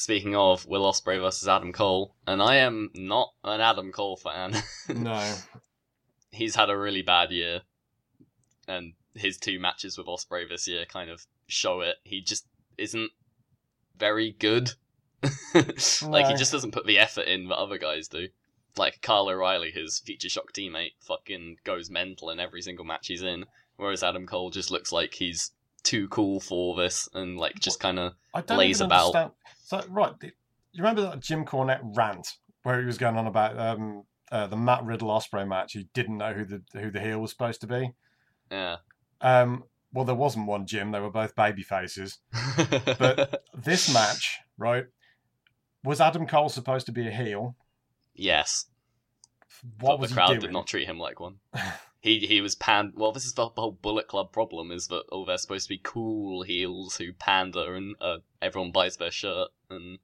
Speaking of Will Ospreay versus Adam Cole and I am not an Adam Cole fan No, he's had a really bad year, and his two matches with Ospreay this year kind of show it. He just isn't very good. like he just doesn't put the effort in that other guys do. Like Kyle O'Reilly, his Future Shock teammate, fucking goes mental in every single match he's in, whereas Adam Cole just looks like he's too cool for this and like just kind of lays about. understand. So right, you remember that Jim Cornette rant where he was going on about um, uh, the Matt Riddle Ospreay match? He didn't know who the who the heel was supposed to be. yeah. Um, well, there wasn't one Jim. They were both baby faces. But this match, right, was Adam Cole supposed to be a heel? yes, What but was the he crowd did not treat him like one. he he was panned. Well, this is the whole Bullet Club problem: is that oh, they're supposed to be cool heels who pander, and uh, everyone buys their shirt, and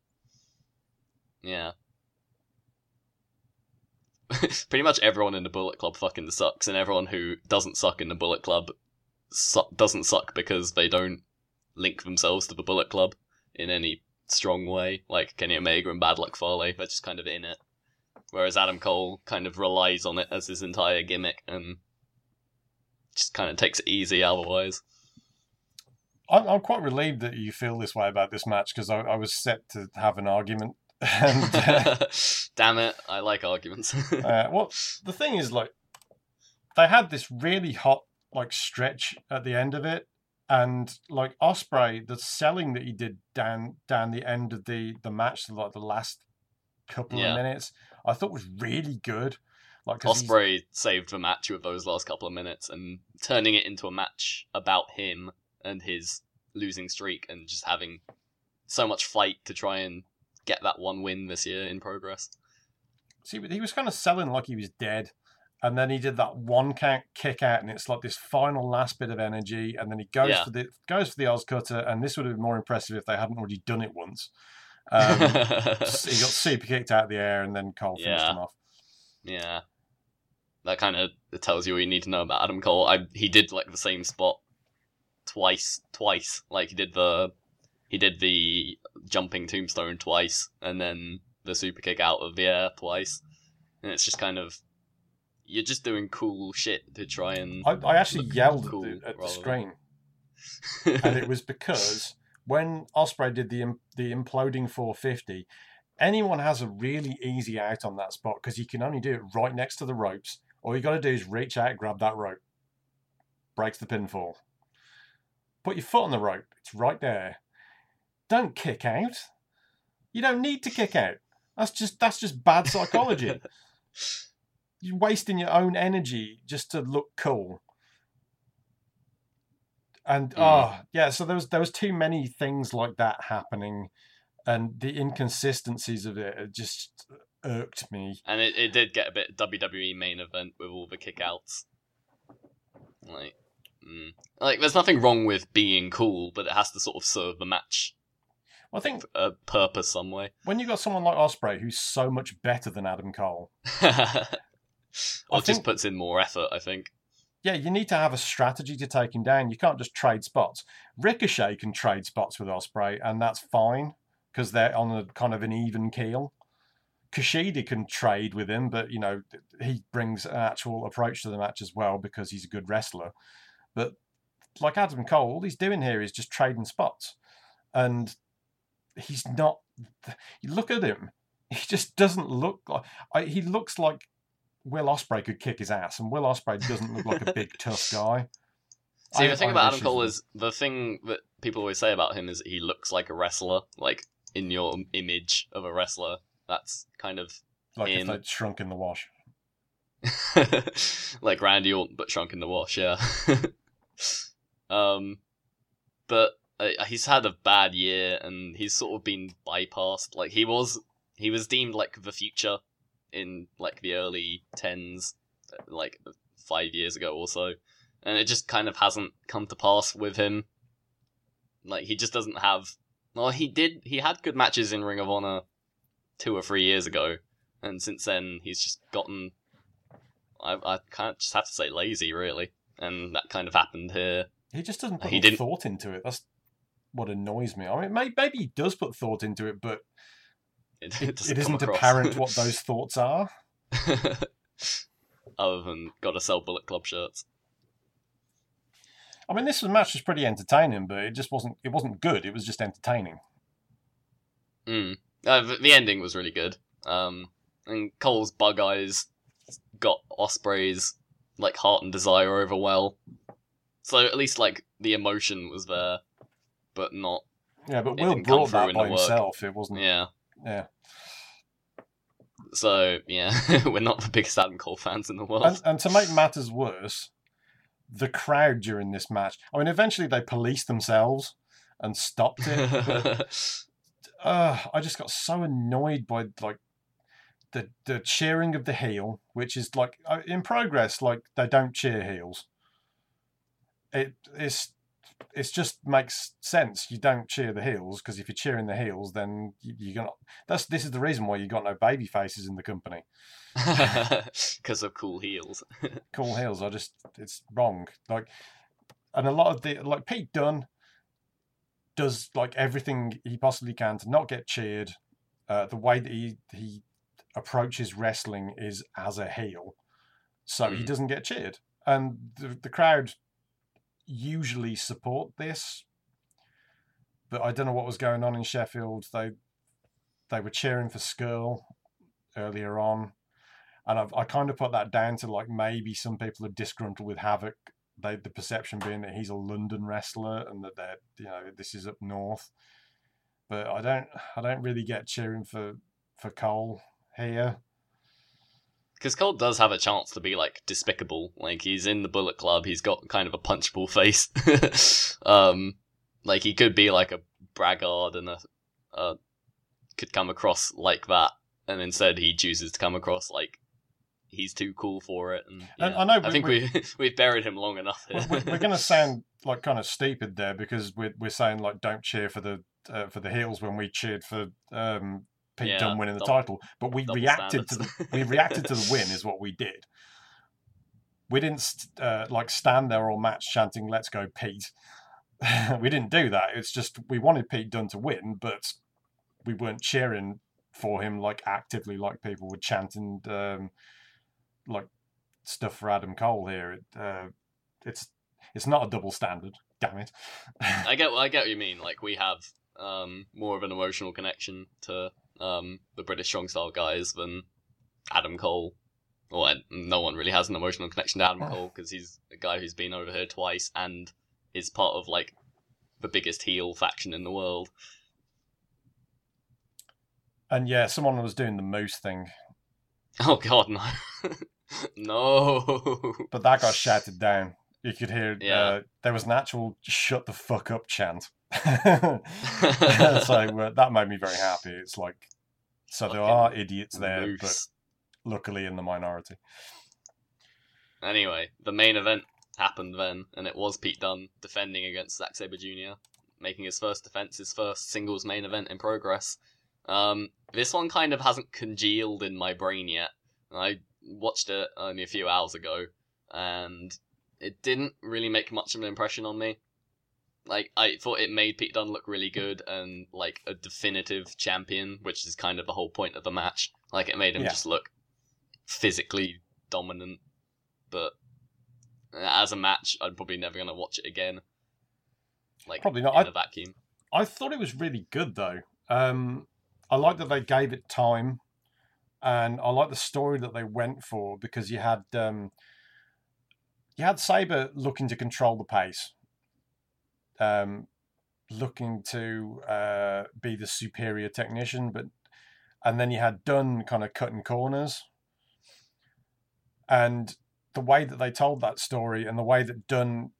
yeah. Pretty much everyone in the Bullet Club fucking sucks, and everyone who doesn't suck in the Bullet Club su- doesn't suck because they don't link themselves to the Bullet Club in any strong way, like Kenny Omega and Bad Luck Fale. They're just kind of in it. Whereas Adam Cole kind of relies on it as his entire gimmick and just kind of takes it easy otherwise. I'm, I'm quite relieved that you feel this way about this match because I, I was set to have an argument. and uh, Damn it, I like arguments. uh, well, the thing is, like, they had this really hot like stretch at the end of it, and like Ospreay, the selling that he did down down the end of the the match, like the last couple Yeah. of minutes, I thought was really good. Like 'cause he's- Ospreay saved the match with those last couple of minutes and turning it into a match about him and his losing streak and just having so much fight to try and get that one win this year in progress. See, but he was kind of selling like he was dead. And then he did that one count kick out, and it's like this final last bit of energy. And then he goes Yeah. for the goes for the OsCutter, and this would have been more impressive if they hadn't already done it once. Um, he got super kicked out of the air, and then Cole finished Yeah. him off. yeah. That kind of tells you what you need to know about Adam Cole. I he did like the same spot twice, twice. Like he did the he did the jumping tombstone twice, and then the super kick out of the air twice. And it's just kind of you're just doing cool shit to try and I, I actually yelled cool at the, at the screen, and it was because when Ospreay did the the imploding 450, anyone has a really easy out on that spot because you can only do it right next to the ropes. All you got to do is reach out, grab that rope, breaks the pinfall. Put your foot on the rope; it's right there. Don't kick out. You don't need to kick out. That's just that's just bad psychology. You're wasting your own energy just to look cool. And Mm. oh yeah, so there was there was too many things like that happening, and the inconsistencies of it, it just irked me. and it, it did get a bit WWE main event with all the kickouts. Like, mm. like there's nothing wrong with being cool, but it has to sort of serve the match I think a purpose some way. when you got someone like Ospreay who's so much better than Adam Cole, or I just think- puts in more effort, I think. yeah, you need to have a strategy to take him down. You can't just trade spots. Ricochet can trade spots with Ospreay, and that's fine because they're on a kind of an even keel. Kushida can trade with him, but you know he brings an actual approach to the match as well because he's a good wrestler. But like Adam Cole, all he's doing here is just trading spots, and he's not. You look at him; he just doesn't look like. I, he looks like Will Ospreay could kick his ass, and Will Ospreay doesn't look like a big tough guy. See, I- the thing I about Adam Cole is the thing that people always say about him is he looks like a wrestler, like in your image of a wrestler. That's kind of like if they'd shrunk in the wash. like Randy Orton, but shrunk in the wash. Yeah. um, but uh, he's had a bad year, and he's sort of been bypassed. Like he was, he was deemed like the future in like the early tens, like five years ago or so, and it just kind of hasn't come to pass with him. Like he just doesn't have. Well, he did. He had good matches in Ring of Honor two or three years ago, and since then he's just gotten I, I can't just have to say lazy, really. And that kind of happened here. He just doesn't put He didn't- thought into it. That's what annoys me. I mean, maybe, maybe he does put thought into it, but It, it, it isn't apparent what those thoughts are. Other than gotta sell Bullet Club shirts. I mean, this match was pretty entertaining, but it just wasn't. It wasn't good. It was just entertaining. Mm. Uh, the, ending was really good. Um, and Cole's bug eyes got Ospreay's like heart and desire over well. So at least like the emotion was there, but not. Yeah, but Will brought that by himself. It wasn't. Yeah. Yeah. So yeah, we're not the biggest Adam Cole fans in the world. And, and to make matters worse, the crowd during this match. I mean, eventually they policed themselves and stopped it. uh, I just got so annoyed by like the the cheering of the heel, which is like uh, in progress, like they don't cheer heels. It It is it just makes sense. You don't cheer the heels because if you're cheering the heels, then you, you're gonna. That's this is the reason why you got no baby faces in the company. because of cool heels. Cool heels I just it's wrong. Like, and a lot of the like Pete Dunne does like everything he possibly can to not get cheered. Uh, the way that he he approaches wrestling is as a heel, so he Mm. doesn't get cheered, and the the crowd usually support this. But I don't know what was going on in Sheffield. They they were cheering for Skrull earlier on, and I've, I kind of put that down to like maybe some people are disgruntled with Havoc. They the perception being that he's a London wrestler and that they're you know this is up north. But I don't I don't really get cheering for for Cole here. Because Cole does have a chance to be like despicable. Like he's in the Bullet Club, he's got kind of a punchable face. um, like he could be like a braggart and a, could come across like that, and instead he chooses to come across like he's too cool for it. And, And I know I we- think we- we we've buried him long enough. We're, we're going to sound like kind of stupid there because we're we're saying like don't cheer for the uh, for the heels when we cheered for um, Pete Yeah, Dunne winning the double- title, but we reacted to the we reacted to the win is what we did. We didn't uh, like stand there all match chanting "Let's go Pete." we didn't do that. It's just we wanted Pete Dunne to win, but we weren't cheering for him like actively like people were chanting um, like stuff for Adam Cole here. It, uh, it's it's not a double standard. Damn it. I get I get what you mean. Like we have um, more of an emotional connection to um, the British strong style guys than Adam Cole. Well, no one really has an emotional connection to Adam. Cole because he's a guy who's been over here twice and is part of like the biggest heel faction in the world. and yeah, someone was doing the moose thing, Oh God, no, no. but that got shouted down. You could hear Yeah. uh, there was an actual "shut the fuck up" chant. so uh, that made me very happy. It's like so there Fucking are idiots there, but luckily in the minority. Anyway, the main event happened then, and it was Pete Dunne defending against Zack Sabre Jr., making his first defense, his first singles main event in progress. Um, this one kind of hasn't congealed in my brain yet. I watched it only a few hours ago, and it didn't really make much of an impression on me. Like, I thought it made Pete Dunne look really good and, like, a definitive champion, which is kind of the whole point of the match. Like, it made him Yeah. just look physically dominant but as a match, I'm probably never gonna watch it again. Like Probably not. in I- a vacuum. I thought it was really good though. Um, I like that they gave it time, and I like the story that they went for because you had um, you had Sabre looking to control the pace, um, looking to uh, be the superior technician, but and then you had Dunne kind of cutting corners, and the way that they told that story and the way that Dunne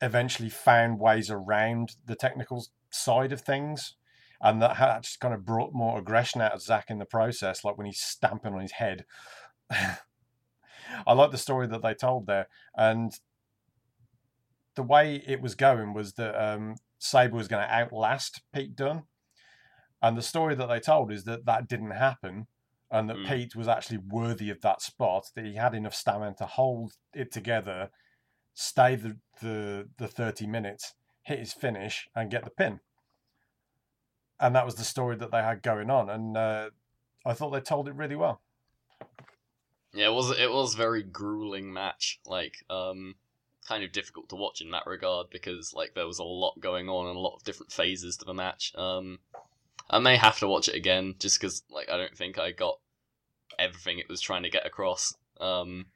eventually found ways around the technical side of things, and that ha- just kind of brought more aggression out of Zack in the process, like when he's stamping on his head. I like the story that they told there, and the way it was going was that um, Sabre was going to outlast Pete Dunne, and the story that they told is that that didn't happen, and that Mm. Pete was actually worthy of that spot, that he had enough stamina to hold it together, stay the the, the thirty minutes, hit his finish, and get the pin and that was the story that they had going on and uh, i thought they told it really well Yeah, it was it was a very grueling match. Like, um, kind of difficult to watch in that regard because like there was a lot going on and a lot of different phases to the match. Um, I may have to watch it again just because like I don't think I got everything it was trying to get across. Um,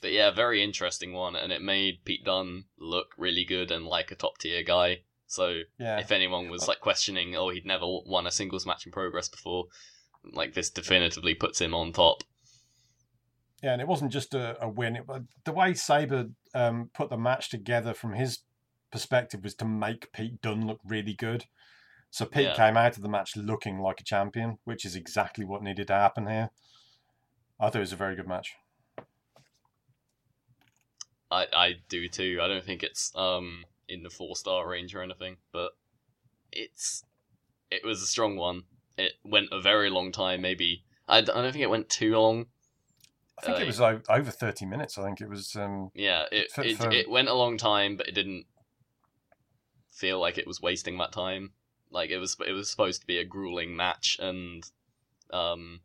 but yeah, very interesting one, and it made Pete Dunne look really good and like a top tier guy. So yeah if anyone was like questioning, oh, he'd never won a singles match in progress before, like this definitively puts him on top. yeah and it wasn't just a, a win it, the way sabre um, put the match together from his perspective was to make pete dunne look really good So Pete Yeah. came out of the match looking like a champion, which is exactly what needed to happen here. I thought it was a very good match. I I do too. I don't think it's um in the four star range or anything, but it's it was a strong one. It went a very long time. Maybe I, I don't think it went too long. I think Uh, it was o- over 30 minutes. I think it was. Um, Yeah, it For- it, for- it went a long time, but it didn't feel like it was wasting that time. Like it was it was supposed to be a grueling match and um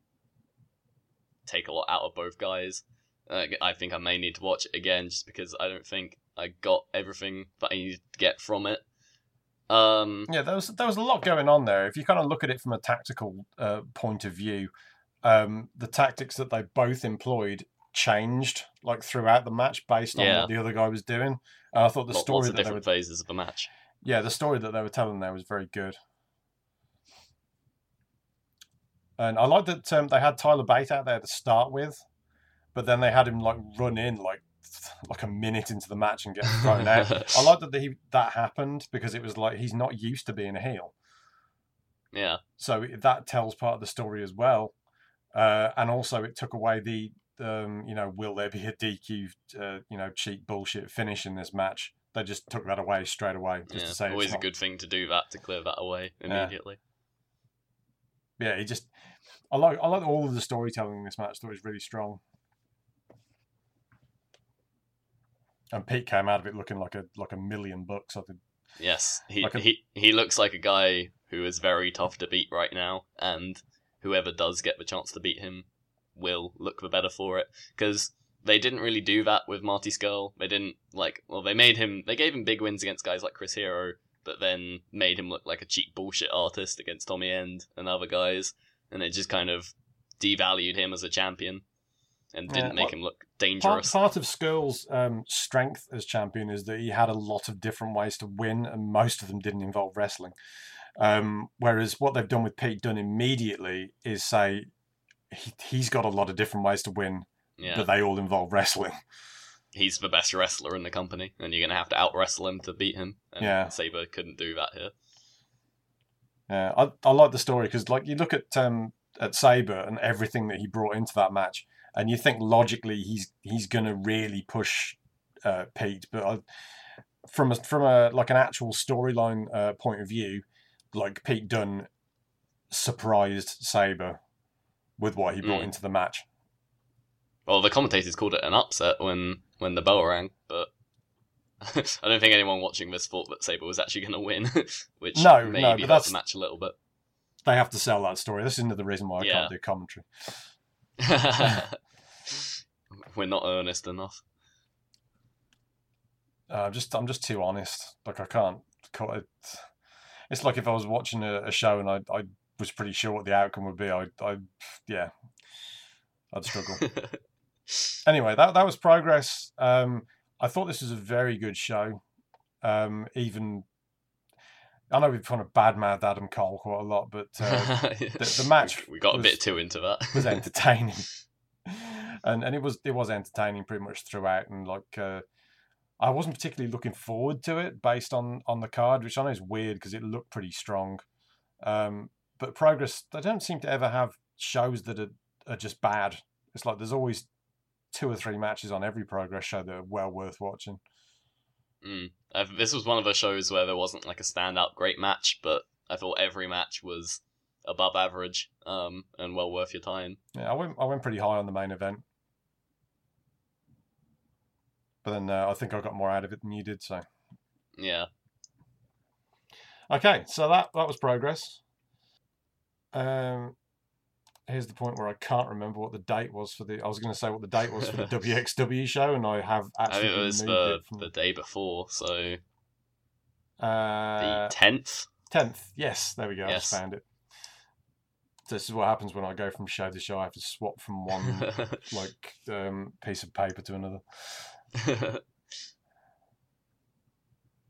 take a lot out of both guys. Uh, I think I may need to watch it again just because I don't think I got everything that I needed to get from it. Um, yeah, there was there was a lot going on there. If you kind of look at it from a tactical uh, point of view, um, the tactics that they both employed changed like throughout the match based on Yeah. what the other guy was doing. And I thought the lo- story lots of that they were phases of the match. yeah, the story that they were telling there was very good. And I like that um, they had Tyler Bate out there to start with, but then they had him like run in like like a minute into the match and get thrown out. I like that he, that happened because it was like he's not used to being a heel, Yeah, so that tells part of the story as well. Uh, and also, it took away the um, you know will there be a DQ uh, you know cheap bullshit finish in this match? They just took that away straight away just yeah. to say always a not- good thing to do that to clear that away immediately. yeah, he just I like I like all of the storytelling in this match. Thought it was really strong. And Pete came out of it looking like a like a million bucks. I think. Yes, he Like a- he he looks like a guy who is very tough to beat right now, and whoever does get the chance to beat him will look the better for it. Because they didn't really do that with Marty Scurll. They didn't like. Well, they made him. They gave him big wins against guys like Chris Hero, but then made him look like a cheap bullshit artist against Tommy End and other guys, and it just kind of devalued him as a champion and didn't Yeah, make well, him look dangerous. part of Scurll's um, strength as champion is that he had a lot of different ways to win, and most of them didn't involve wrestling. Um, whereas what they've done with Pete Dunne immediately is say he, he's got a lot of different ways to win, Yeah, but they all involve wrestling. he's the best wrestler in the company, and you're gonna have to out wrestle him to beat him. And Yeah. Sabre couldn't do that here. Yeah, I, I like the story because like you look at um, at Sabre and everything that he brought into that match, and you think logically he's he's gonna really push uh, Pete, but I, from a from a like an actual storyline uh, point of view, like Pete Dunne surprised Sabre with what he brought Mm. into the match. Well, the commentators called it an upset when when the bell rang, but I don't think anyone watching this thought that Sabre was actually going to win, which No, no, maybe but that's- the match a little bit. They have to sell that story. This is another reason why I Yeah. can't do commentary. We're not earnest enough. Uh, I'm just I'm just too honest. Like I can't. call it. It's like if I was watching a, a show and I I was pretty sure what the outcome would be. I I yeah, I'd struggle. anyway, that that was progress. Um, I thought this was a very good show. Um, even I know we've kind of badmouthed Adam Cole quite a lot, but uh, the match we, got a bit too into that. was entertaining, and and it was it was entertaining pretty much throughout. And like, uh, I wasn't particularly looking forward to it based on on the card, which I know is weird because it looked pretty strong. Um, but Progress, they don't seem to ever have shows that are, are just bad. It's like there's always two or three matches on every Progress show that are well worth watching. Mm. Uh, this was one of the shows where there wasn't like a standout great match, but I thought every match was above average um, and well worth your time. Yeah, I went I went pretty high on the main event, but then uh, I think I got more out of it than you did. So. Yeah. Okay, so that that was progress. Um, here's the point where I can't remember what the date was for the. I was going to say what the date was for the WXW show, and I have I actually think it was the, it from the day before, so Uh, the uh, 10th. tenth. Yes, there we go. I Yes. just found it. This is what happens when I go from show to show. I have to swap from one like um, piece of paper to another.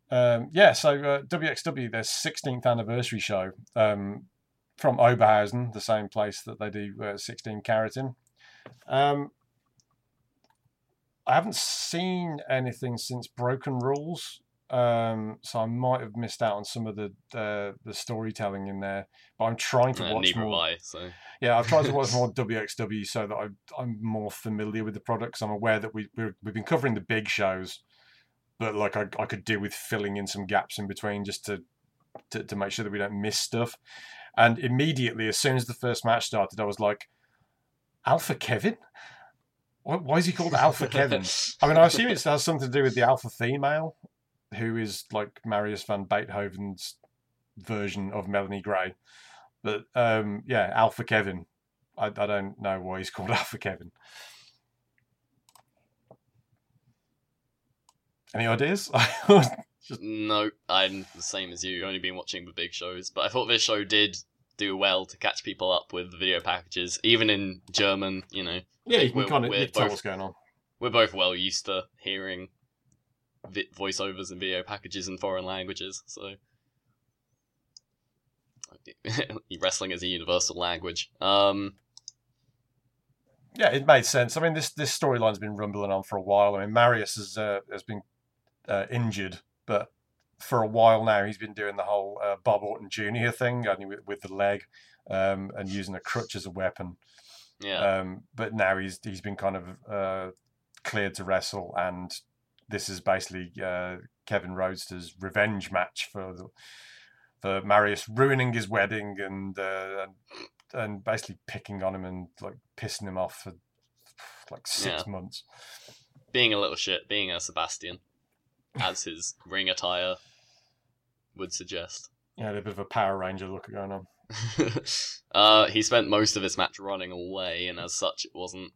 Um, yeah, so uh, WXW, their 16th anniversary show um, from Oberhausen, the same place that they do uh, 16 Carat in. Um, I haven't seen anything since Broken Rules, um, so I might have missed out on some of the uh, the storytelling in there. But I'm trying to Uh, watch more. I. So Yeah, I've tried to watch more WXW so that I, I'm more familiar with the products. I'm aware that we we're, we've been covering the big shows, but like I, I could do with filling in some gaps in between just to, to to make sure that we don't miss stuff. And immediately, as soon as the first match started, I was like, Alpha Kevin. Why, why is he called Alpha Kevin? I mean, I assume it has something to do with the alpha female, who is like Marius van Beethoven's version of Melanie Gray. But um, yeah, Alpha Kevin. I, I don't know why he's called Alpha Kevin. Any ideas? no, I'm the same as you. Only been watching the big shows, but I thought this show did do well to catch people up with the video packages, even in German. You know, yeah, you can We're- kind of tell both- what's going on. we're both well used to hearing vi- voiceovers and video packages in foreign languages, so wrestling is a universal language. Um, Yeah, it made sense. I mean, this this storyline's been rumbling on for a while. I mean, Marius has uh, has been uh, injured, but for a while now he's been doing the whole uh, Bob Orton Jr. thing, only with, with the leg, um, and using a crutch as a weapon. yeah, Um, but now he's he's been kind of uh, cleared to wrestle, and this is basically uh, Kevin Roadster's revenge match for the, for Marius ruining his wedding and, uh, and and basically picking on him and like pissing him off for like six Yeah. months. being a little shit, being a Sebastian, as his ring attire would suggest. Yeah, a bit of a Power Ranger look going on. uh, he spent most of his match running away, and as such, it wasn't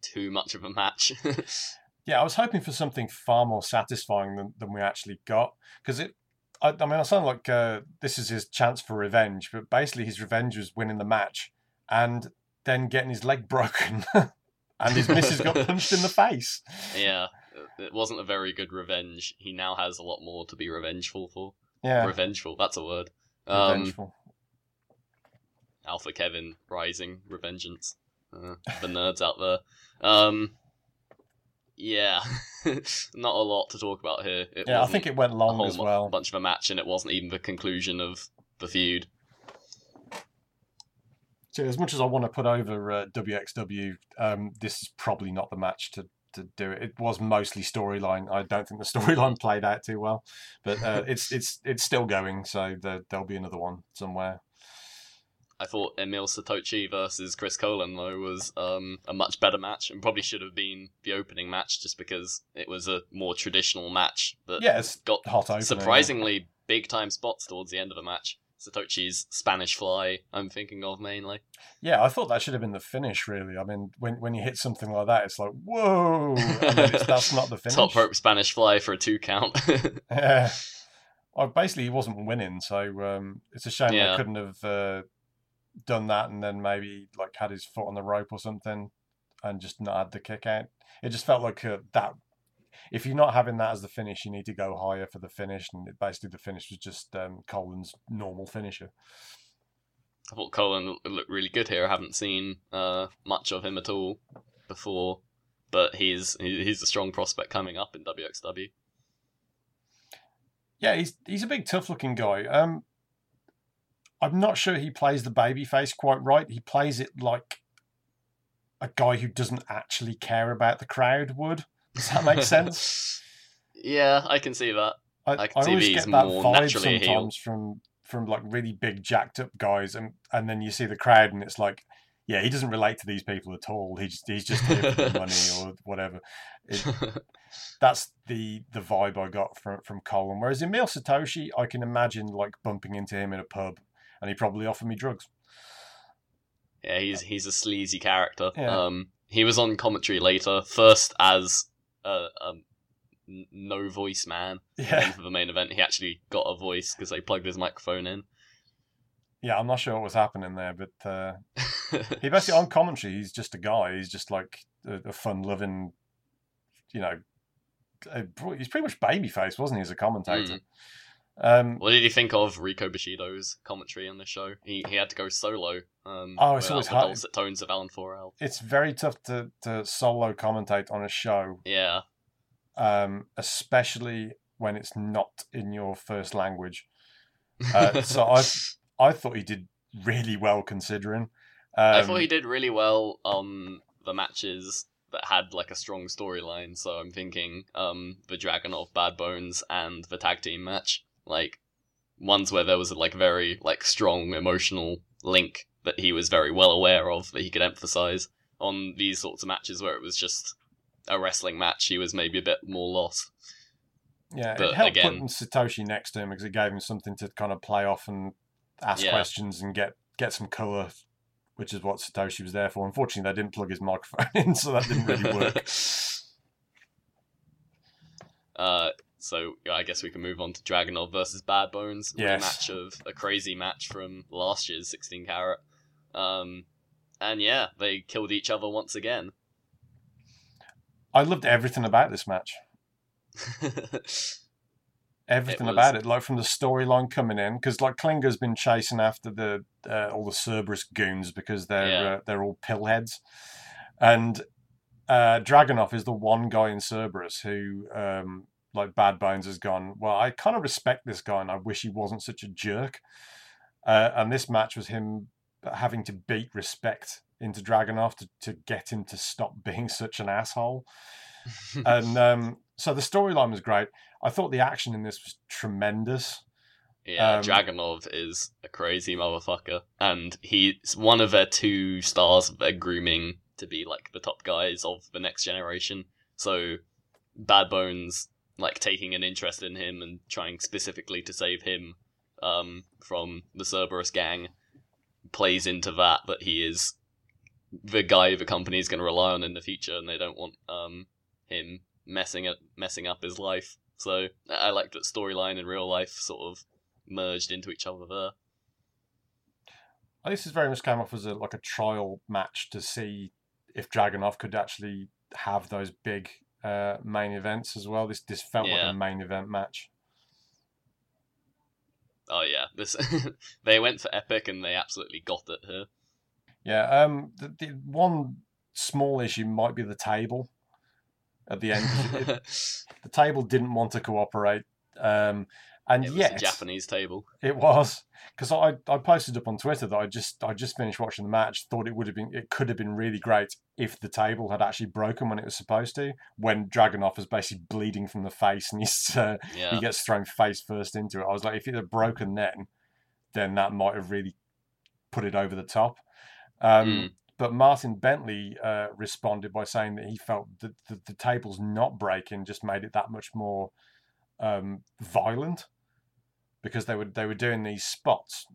too much of a match. Yeah, I was hoping for something far more satisfying than, than we actually got because it. I, I mean, I sound like uh, this is his chance for revenge, but basically his revenge was winning the match and then getting his leg broken, and his missus got punched in the face. yeah, it wasn't a very good revenge. He now has a lot more to be revengeful for. Yeah, Revengeful, that's a word. Um, revengeful. Alpha Kevin Rising Revengeance. Uh, the nerds out there. Um, yeah, not a lot to talk about here. It yeah, I think it went long as well. bunch of a match, and it wasn't even the conclusion of the feud. So as much as I want to put over uh, WXW, um, this is probably not the match to, to do it. It was mostly storyline. I don't think the storyline played out too well, but uh, it's it's it's still going. So there, there'll be another one somewhere. I thought Emil Sitoci versus Chris Colen though was um, a much better match, and probably should have been the opening match just because it was a more traditional match that Yeah, it's got hot opener. surprisingly big time spots towards the end of the match. Sitoci's Spanish Fly, I'm thinking of mainly. Yeah, I thought that should have been the finish. Really, I mean, when when you hit something like that, it's like whoa. It's, that's not the finish. Top rope Spanish Fly for a two count. Yeah. Well, basically, he wasn't winning, so um, it's a shame Yeah. they couldn't have uh, done that and then maybe like had his foot on the rope or something and just not had the kick out. It just felt like uh, that. If you're not having that as the finish, you need to go higher for the finish, and it, basically the finish was just um, Colen's normal finisher. I thought Colen looked really good here. I haven't seen uh, much of him at all before, but he's he's a strong prospect coming up in WXW. Yeah, he's he's a big, tough-looking guy. Um, I'm not sure he plays the baby face quite right. He plays it like a guy who doesn't actually care about the crowd would. Does that make sense? yeah, I can see that. I, I I, always get that vibe sometimes from from like really big jacked up guys, and and then you see the crowd, and it's like, yeah, he doesn't relate to these people at all. He's he's just here for the money or whatever. It, that's the the vibe I got from from Colen. Whereas Emil Sitoci, I can imagine like bumping into him in a pub, and he probably offered me drugs. yeah, he's he's a sleazy character. Yeah. Um, he was on commentary later, first as a, a no voice man. Yeah, for the main event, he actually got a voice because they plugged his microphone in. yeah. I'm not sure what was happening there, but uh, he basically on commentary, he's just a guy. He's just like a, a fun-loving, you know. a- He's pretty much babyface, wasn't he, as a commentator? Mm. Um, What did you think of Rico Bushido's commentary on this show? He he had to go solo. Um, Oh, it's always the hard. dulcet tones of Alan Forel. it's very tough to, to solo commentate on a show Yeah, um, especially when it's not in your first language. Uh, so I I thought he did really well considering. Um, I thought he did really well on the matches that had like a strong storyline. So I'm thinking um, the Dragunov Bad Bones and the tag team match, like ones where there was a like very like strong emotional link that he was very well aware of that he could emphasize on these sorts of matches where it was just a wrestling match. He was maybe a bit more lost. Yeah, But it helped again- putting Sitoci next to him because it gave him something to kind of play off and ask Yeah. questions and get get some color, which is what Sitoci was there for. Unfortunately, they didn't plug his microphone in, so that didn't really work. Uh, so I guess we can move on to Dragunov versus Bad Bones, Yes. rematch of a crazy match from last year's 16 carat. Um, and yeah, they killed each other once again. I loved everything about this match. Everything was- about it, like from the storyline coming in, because like Klinger's been chasing after the uh, all the Cerberus goons because they're Yeah. uh, they're all pillheads, and uh, Dragunov is the one guy in Cerberus who, um, like Bad Bones, has gone. Well, I kind of respect this guy, and I wish he wasn't such a jerk. Uh, and this match was him having to beat respect into Dragunov to, to get him to stop being such an asshole and um, so the storyline was great. I thought the action in this was tremendous. yeah, um, Dragunov is a crazy motherfucker, and he's one of their two stars they're grooming to be like the top guys of the next generation. So Bad Bones like taking an interest in him and trying specifically to save him um, from the Cerberus gang plays into that that he is the guy the company is going to rely on in the future, and they don't want um, him messing up messing up his life. So I liked that storyline and real life sort of merged into each other there. This is very much came off as a like a trial match to see if Dragunov could actually have those big uh, main events as well. This this felt Yeah. like a main event match. Oh yeah, this they went for epic and they absolutely got it here. Yeah. Um. The, the one small issue might be the table at the end. it- the table didn't want to cooperate. Um. And it yet, a Japanese table. It was because I, I posted up on Twitter that I just I just finished watching the match. Thought it would have been it could have been really great if the table had actually broken when it was supposed to. When Dragunov was basically bleeding from the face and he's uh, Yeah, he gets thrown face first into it. I was like, if it had broken then, then that might have really put it over the top. Um, Mm. But Martin Bentley uh, responded by saying that he felt that the, the tables not breaking just made it that much more um, violent because they were they were doing these spots,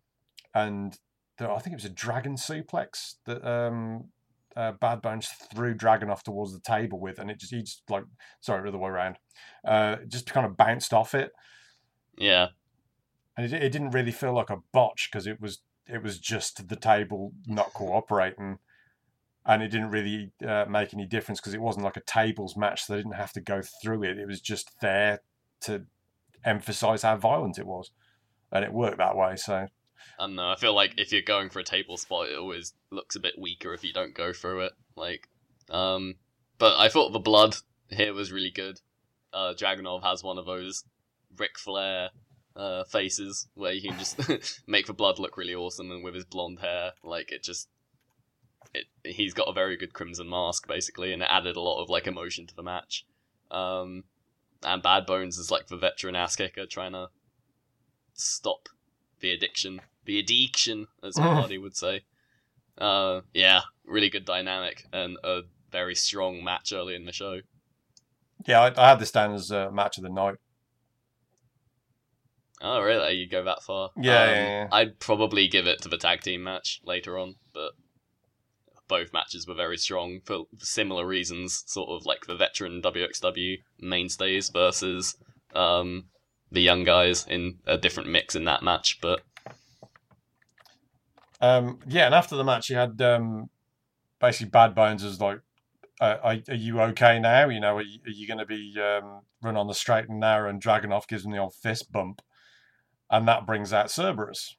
and the, I think it was a dragon suplex that um, uh, Bad Bones threw Dragon off towards the table with, and it just he just like sorry the other way around, uh, just kind of bounced off it, yeah, and it, it didn't really feel like a botch because it was it was just the table not cooperating. And it didn't really uh, make any difference because it wasn't like a tables match, so they didn't have to go through it. It was just there to emphasize how violent it was, and it worked that way. So I don't know. I feel like if you're going for a table spot, it always looks a bit weaker if you don't go through it. Like, um, but I thought the blood here was really good. Uh, Dragunov has one of those Ric Flair uh, faces where you can just make the blood look really awesome, and with his blonde hair, like it just. It, he's got a very good crimson mask, basically, and it added a lot of like emotion to the match. Um, and Bad Bones is like the veteran ass kicker trying to stop the addiction, the addiction, as Hardy would say. Uh, yeah, really good dynamic and a very strong match early in the show. yeah, I, I had this down as a match of the night. Oh, really? You go that far? Yeah, Um, yeah, yeah. I'd probably give it to the tag team match later on, but both matches were very strong for similar reasons. Sort of like the veteran WXW mainstays versus um, the young guys in a different mix in that match, but Um, yeah, and after the match, you had um, basically Bad Bones as like, uh, are, are you okay now? You know, are you, you going to be um, run on the straight and narrow? And Dragunov gives him the old fist bump, and that brings out Cerberus.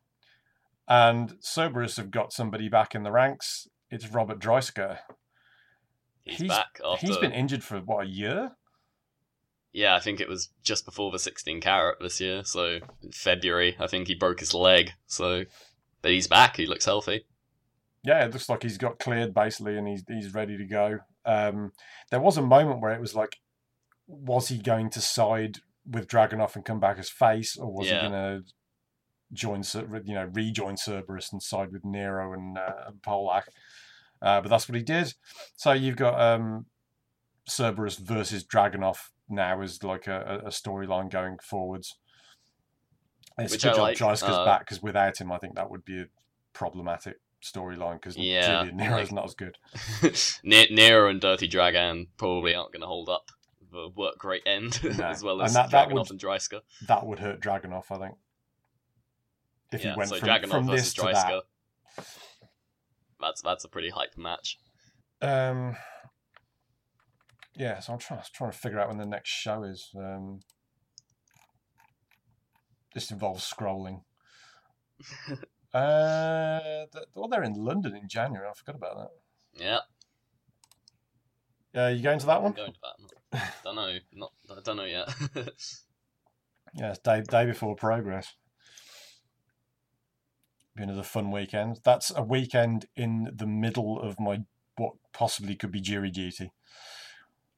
And Cerberus have got somebody back in the ranks. It's Robert Dreissker. he's, He's- back after He's been injured for what a year. Yeah, I think it was just before the 16 carat this year. So February, I think he broke his leg. So, but he's back. He looks healthy. Yeah, it looks like he's got cleared basically, and he's he's ready to go. Um, there was a moment where it was like, was he going to side with Dragunov and come back as face, or was Yeah. he going to join, you know, rejoin Cerberus and side with Nero and, uh, and Polak? Uh, but that's what he did. So you've got um, Cerberus versus Dragunov now is like a, a- storyline going forwards. And It's Which a good I job like, Dreissker's uh, back because without him, I think that would be a problematic storyline because Yeah, Julian Nero's like- not as good. Ne- Nero and Dirty Dragon probably aren't going to hold up the work rate end No. as well And as that- that Dragunov would- and Dreissker. That would hurt Dragunov, I think. If yeah, he went so from, Dragunov from versus this to that. That's that's a pretty hype match. Um, yeah, so I'm trying, trying to figure out when the next show is. Um, this involves scrolling. uh, well, they're in London in January. I forgot about that. Yeah, Yeah, you going to that I'm one? going to that. don't know, not I don't know yet. Yeah, it's day day before progress. Be another fun weekend. That's a weekend in the middle of my what possibly could be jury duty.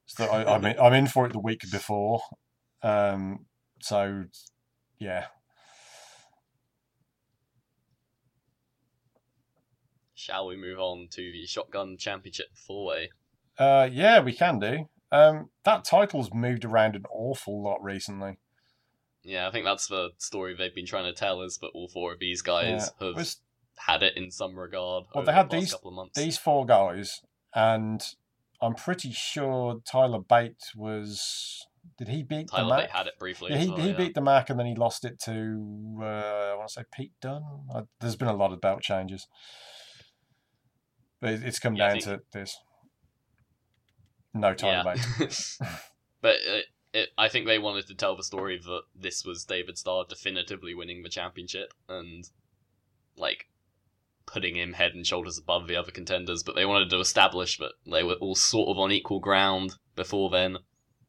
So I, I'm in, I'm in for it the week before. Um, so yeah, Shall we move on to the Shotgun Championship four way? uh, yeah, we can do. Um, that title's moved around an awful lot recently. Yeah, I think that's the story they've been trying to tell is that all four of these guys Yeah. have Was- had it in some regard Well, over they had the last these- couple of months. these four guys, and I'm pretty sure Tyler Bate was. Did he beat the Tyler Mac? Bate had it briefly. Yeah, he, well, he yeah. beat the Mac and then he lost it to uh, I want to say Pete Dunne. Uh, there's been a lot of belt changes, but it, it's come Yeah, down to this. No Tyler. Bate. but it, it, I think they wanted to tell the story that this was David Starr definitively winning the championship and like putting him head and shoulders above the other contenders. But they wanted to establish that they were all sort of on equal ground before then,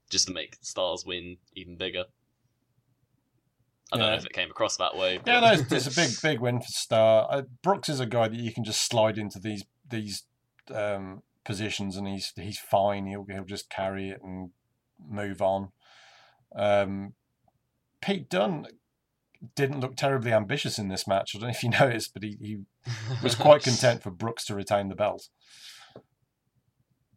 just to make Star's win even bigger. I don't know if it came across that way. Yeah, but- no, it's, it's a big, big win for Star. Uh, Brooks is a guy that you can just slide into these these um, positions, and he's he's fine. He'll he'll just carry it and move on. Um, Pete Dunne didn't look terribly ambitious in this match. I don't know if you noticed, but he, he was quite content for Brooks to retain the belt.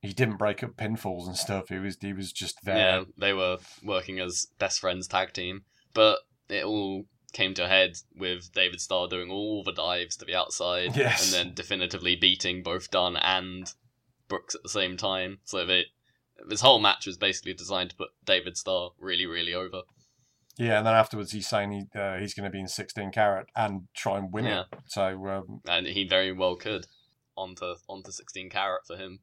He didn't break up pinfalls and stuff. He was he was just there. Yeah, they were working as best friends tag team, but it all came to a head with David Starr doing all the dives to the outside, Yes. and then definitively beating both Dunne and Brooks at the same time. So they, this whole match was basically designed to put David Starr really, really over. Yeah, and then afterwards he's saying he uh, he's going to be in 16 carat and try and win Yeah. it. So um, and he very well could onto onto 16 carat for him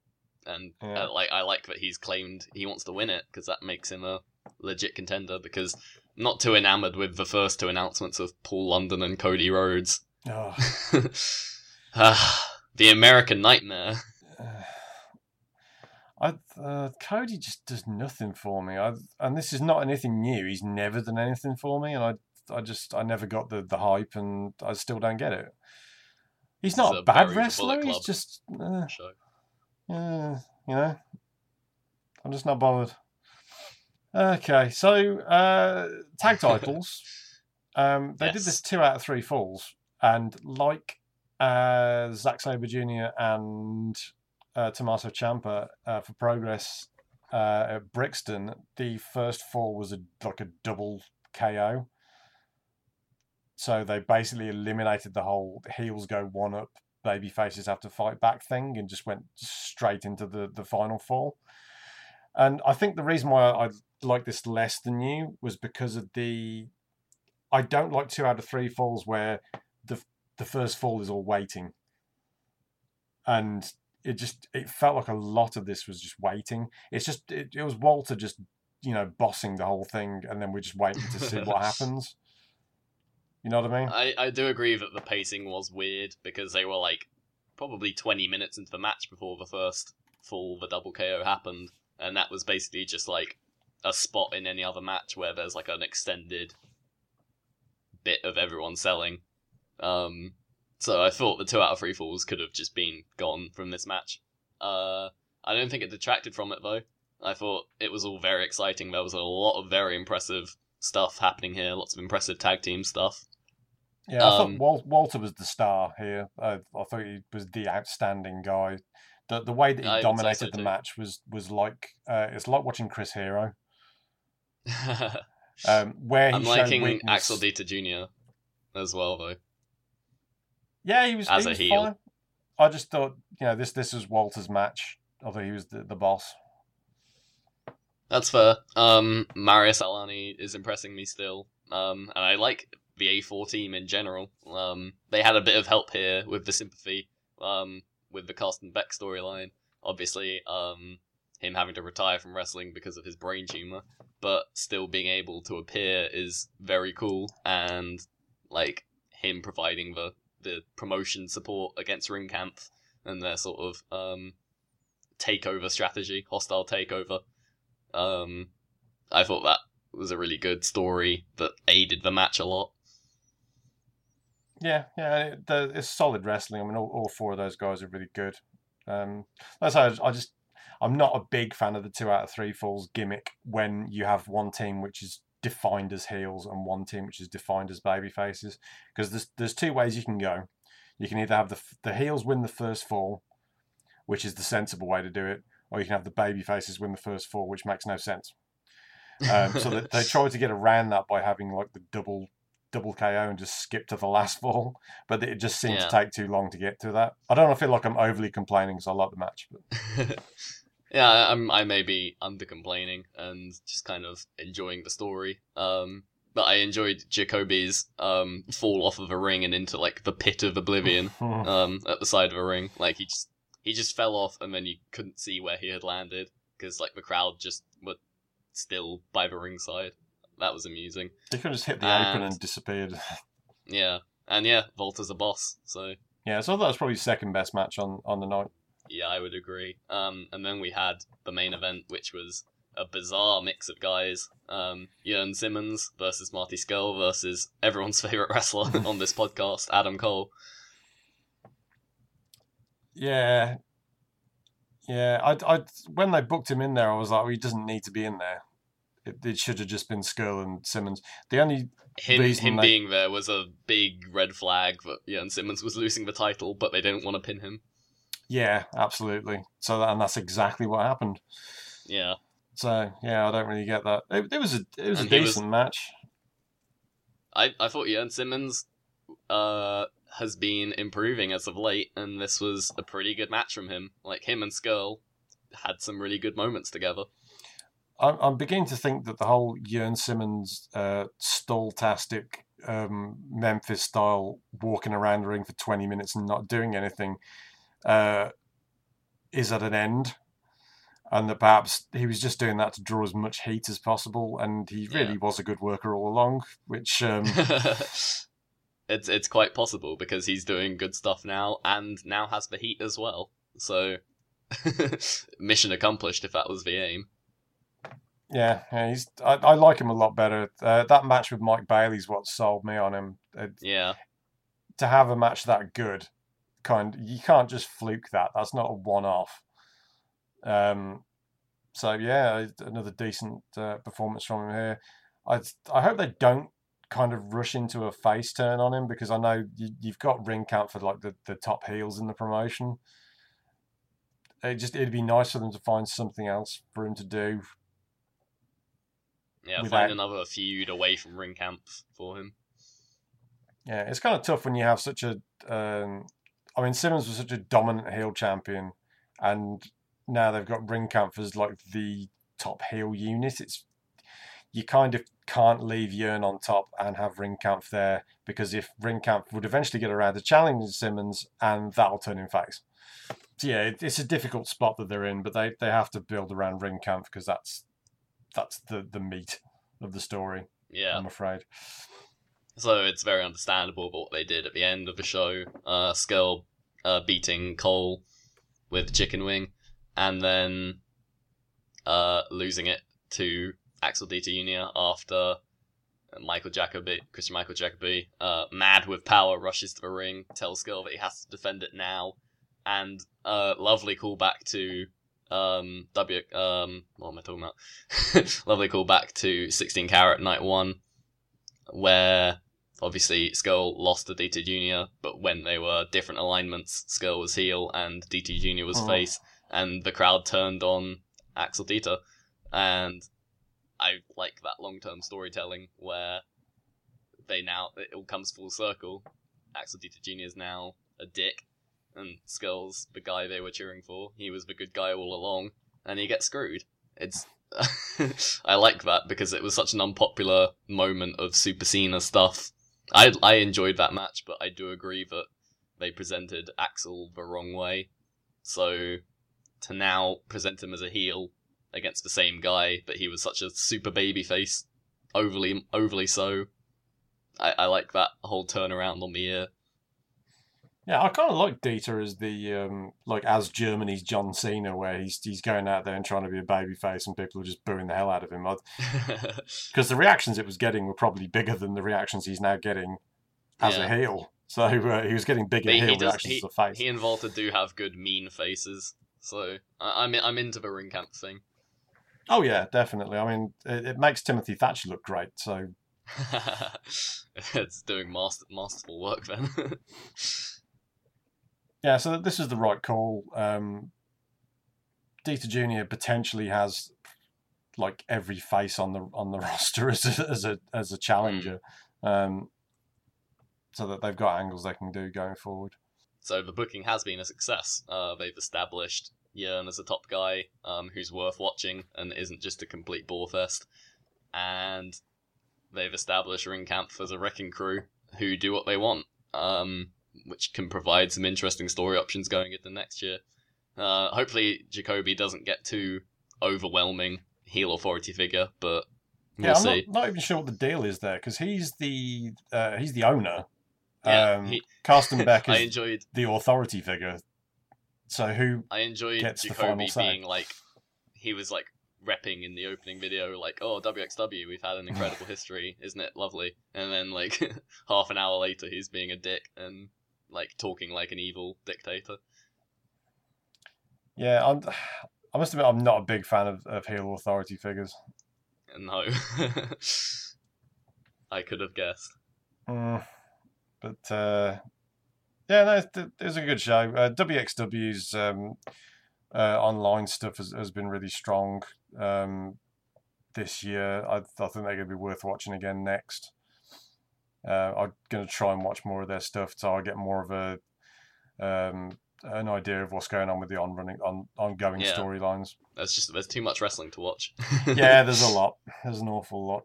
and Yeah. uh, like i like that he's claimed he wants to win it because that makes him a legit contender because not too enamored with the first two announcements of paul london and cody rhodes oh, the american nightmare I, uh, Cody just does nothing for me. I, and this is not anything new. He's never done anything for me, and I I just I never got the, the hype, and I still don't get it. He's not a a bad Barry the Bullet wrestler. He's just uh, uh, you know, I'm just not bothered. Okay, so uh, tag titles. Um, they did this two out of three falls, and like uh, Zack Sabre Jr. and uh, Tommaso Ciampa uh, for Progress uh, at Brixton, the first fall was a like a double KO. So they basically eliminated the whole heels go one up, baby faces have to fight back thing, and just went straight into the the final fall. And I think the reason why I like this less than you was because of the. I don't like two out of three falls where the the first fall is all waiting, and it just it felt like a lot of this was just waiting. It's just it, it was Walter just you know bossing the whole thing, and then we're just waiting to see what happens. You know what I mean? I, I do agree that the pacing was weird because they were like probably 20 minutes into the match before the first full the double KO happened and that was basically just like a spot in any other match where there's like an extended bit of everyone selling. Um, so I thought the two out of three falls could have just been gone from this match. Uh, I don't think it detracted from it though. I thought it was all very exciting. There was a lot of very impressive stuff happening here. Lots of impressive tag team stuff. Yeah, I Um, thought Wal- Walter was the star here. I, I thought he was the outstanding guy. The the way that he I say so dominated the too. match was was like uh, it's like watching Chris Hero, um, where he I'm liking weakness. Axel Dieter Jr. as well though. Yeah, he was as he a was heel. fine. I just thought you know this this was Walter's match. Although he was the, the boss. That's fair. Um, Marius Al-Ani is impressing me still. Um, and I like the A4 team in general. Um, they had a bit of help here with the sympathy, um, with the Carsten Beck storyline. Obviously, um, him having to retire from wrestling because of his brain tumor, but still being able to appear is very cool. And like him providing the the promotion support against Ringkampf and their sort of um takeover strategy, hostile takeover. Um, I thought that was a really good story that aided the match a lot. Yeah, yeah, it, the, it's solid wrestling. I mean, all, all four of those guys are really good. Um, that's how I, I just I'm not a big fan of the two out of three falls gimmick when you have one team which is defined as heels and one team which is defined as baby faces because there's there's two ways you can go. You can either have the the heels win the first fall, which is the sensible way to do it, or you can have the baby faces win the first fall, which makes no sense. Um, so they, they tried to get around that by having like the double double KO and just skip to the last fall, but it just seemed Yeah. to take too long to get to that. I don't feel like I'm overly complaining because I like the match, but yeah, I'm I may be under complaining and just kind of enjoying the story. Um, but I enjoyed Jacoby's um fall off of a ring and into like the pit of oblivion. um, at the side of a ring. Like he just he just fell off, and then you couldn't see where he had landed because like the crowd just were still by the ringside. That was amusing. he could have just hit the apron And- and disappeared. Yeah, and yeah, Volta's a boss, so Yeah, so I thought that was probably second best match on, on the night. Yeah, I would agree. Um, and then we had the main event, which was a bizarre mix of guys. Um, Jurn Simmons versus Marty Scurll versus everyone's favorite wrestler on this podcast, Adam Cole. Yeah, yeah. I, I when they booked him in there, I was like, well, he doesn't need to be in there. It, it should have just been Scurll and Simmons. The only him reason him they- being there was a big red flag that Jurn Simmons was losing the title, but they didn't want to pin him. Yeah, absolutely. So that, and that's exactly what happened. Yeah, So yeah, I don't really get that. It, it was a it was And a he was- decent match. I I thought Jurn Simmons uh has been improving as of late, and this was a pretty good match from him. Like him and Scurll had some really good moments together. I'm, I'm beginning to think that the whole Jurn Simmons uh, stall-tastic um, Memphis style walking around the ring for 20 minutes and not doing anything uh, is at an end. And that perhaps he was just doing that to draw as much heat as possible. And he really Yeah. was a good worker all along, which um, it's it's quite possible because he's doing good stuff now, and now has the heat as well. So mission accomplished if that was the aim. Yeah, yeah, he's. I, I like him a lot better. Uh, that match with Mike Bailey's what sold me on him. Uh, Yeah, to have a match that good, kind you can't just fluke that. That's not a one-off. Um, so yeah, another decent uh, performance from him here. I I hope they don't kind of rush into a face turn on him because I know you, you've got Ringkampf for like the, the top heels in the promotion. It just it'd be nice for them to find something else for him to do yeah. Without- Find another feud away from Ringkampf for him. Yeah, it's kind of tough when you have such a. Um, I mean, Simmons was such a dominant heel champion, and now they've got Ringkampf as like the top heel unit. It's you kind of can't leave Jurn on top and have Ringkampf there because if Ringkampf would eventually get around to challenging Simmons, and that'll turn in face. So yeah, it, it's a difficult spot that they're in, but they, they have to build around Ringkampf because that's that's the the meat of the story. Yeah. I'm afraid. So it's very understandable what they did at the end of the show. Uh, Scurll uh, beating Cole with Chicken Wing, and then uh, losing it to Axel Dieter Jr. after Michael Jakobi, Christian Michael Jakobi, uh, mad with power, rushes to the ring, tells Scurll that he has to defend it now, and uh, lovely callback to um W um what am I talking about? lovely callback to 16 Carat Night One, where obviously Scurll lost to DT Jr., but when they were different alignments, Scurll was heel and DT Jr. was Oh. face, and the crowd turned on Axel Dieter, and I like that long term storytelling where they now it all comes full circle. Axel Dieter Jr. is now a dick, and Scurll's the guy they were cheering for. He was the good guy all along, and he gets screwed. It's I like that because it was such an unpopular moment of Super Cena stuff. I I enjoyed that match, but I do agree that they presented Axel the wrong way. So to now present him as a heel against the same guy, but he was such a super baby face, overly overly so. I, I like that whole turnaround on the year. Yeah, I kind of like Dieter as the um, like as Germany's John Cena, where he's he's going out there and trying to be a babyface, and people are just booing the hell out of him. Because the reactions it was getting were probably bigger than the reactions he's now getting as Yeah. a heel. So uh, he was getting bigger he heel does- reactions he- as a face. he and Volta do have good mean faces, so I, I'm I'm into the Ringkampf thing. Oh yeah, definitely. I mean, it, it makes Timothy Thatcher look great. So it's doing master, masterful work then. yeah, so this is the right call. Um, Dieter Junior potentially has like every face on the on the roster as a, as a as a challenger, um, so that they've got angles they can do going forward. so the booking has been a success. Uh, they've established Jurn as a top guy um, who's worth watching and isn't just a complete bore fest. And they've established Ringkampf as a wrecking crew who do what they want, um, which can provide some interesting story options going into next year. Uh, hopefully, Jakobi doesn't get too overwhelming heel authority figure, but we'll yeah, I'm see. not, not even sure what the deal is there because he's the uh, he's the owner. Yeah, um, he- Carsten Beck I enjoyed the authority figure. So who? I enjoyed gets the final Jakobi being like, he was like repping in the opening video, like, "Oh, WXW, we've had an incredible history, isn't it lovely?" And then like half an hour later, he's being a dick and like talking like an evil dictator. Yeah, I'm, I must admit I'm not a big fan of, of heel authority figures. No, I could have guessed. Mm, but uh, yeah, no, it, it was a good show. Uh, WXW's um, uh, online stuff has, has been really strong um, this year. I, I think they're going to be worth watching again next. Uh, I'm going to try and watch more of their stuff so I get more of a um, an idea of what's going on with the on running on ongoing Yeah. storylines. There's just there's too much wrestling to watch. Yeah, there's a lot. There's an awful lot.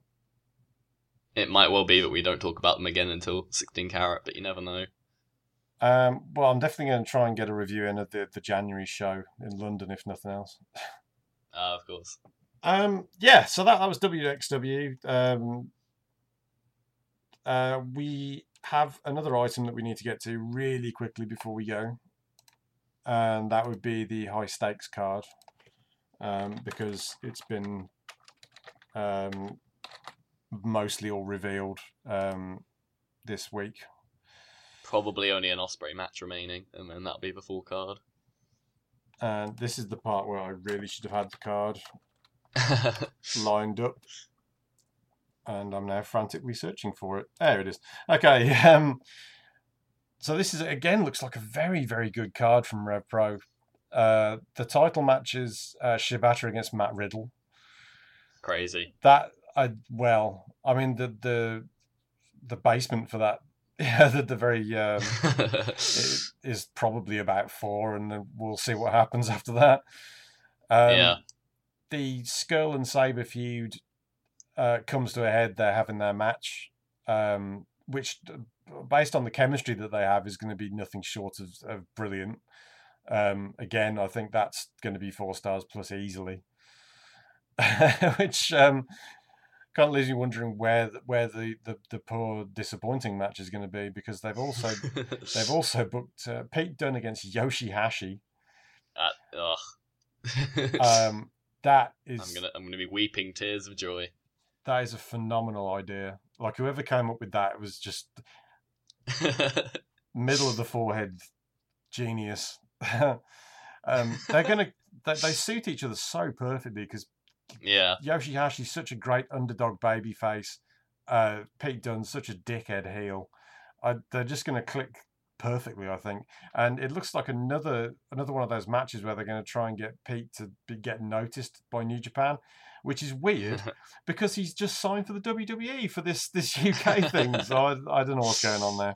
it might well be that we don't talk about them again until 16 carat, but you never know. Um, well, I'm definitely going to try and get a review in of the, the January show in London, if nothing else. Uh, of course. Um, yeah, so that, that was WXW. Um, uh, we have another item that we need to get to really quickly before we go, and that would be the high stakes card, um, because it's been um, mostly all revealed um, this week. Probably only an Ospreay match remaining, and then that'll be the full card. And this is the part where I really should have had the card lined up. And I'm now frantically searching for it. There it is. Okay. Um, so this is again looks like a very very good card from Rev Pro. Uh, the title match is uh, Shibata against Matt Riddle. Crazy. That I well, I mean the the the basement for that. Yeah, the, the very um, is probably about four, and then we'll see what happens after that. Um, Yeah. The Skull and Saber feud uh, comes to a head. They're having their match, um, which, based on the chemistry that they have, is going to be nothing short of, of brilliant. Um, again, I think that's going to be four stars plus easily. which um, kind of leaves you wondering where the- where the, the, the poor disappointing match is going to be because they've also They've also booked uh, Pete Dunne against Yoshihashi. Uh, ugh. Um, That is I'm gonna I'm gonna be weeping tears of joy. That is a phenomenal idea. Like whoever came up with that was just middle of the forehead genius. um, they're gonna they, they suit each other so perfectly because yeah, Yoshihashi's such a great underdog baby face. Uh, Pete Dunne's such a dickhead heel. I, they're just going to click perfectly, I think. And it looks like another another one of those matches where they're going to try and get Pete to be get noticed by New Japan, which is weird because he's just signed for the WWE for this this UK thing. So I, I don't know what's going on there.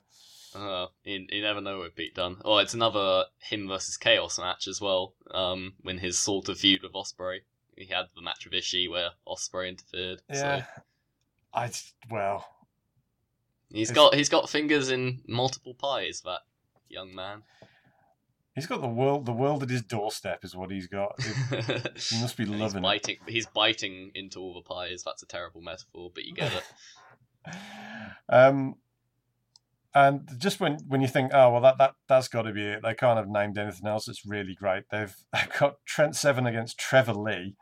Uh, you, you never know with Pete Dunne. Oh, it's another him versus Chaos match as well. Um, when his sort of feud with Ospreay, he had the match with Ishii where Ospreay interfered. Yeah, So I well, he's It's- got he's got fingers in multiple pies. That young man. He's got the world the world at his doorstep is what he's got. He must be And he's loving it. biting. He's biting into all the pies. That's a terrible metaphor, but you get it. Um, and just when, when you think, oh well, that that that's got to be it. They can't have named anything else. It's really great. They've they've got Trent Seven against Trevor Lee.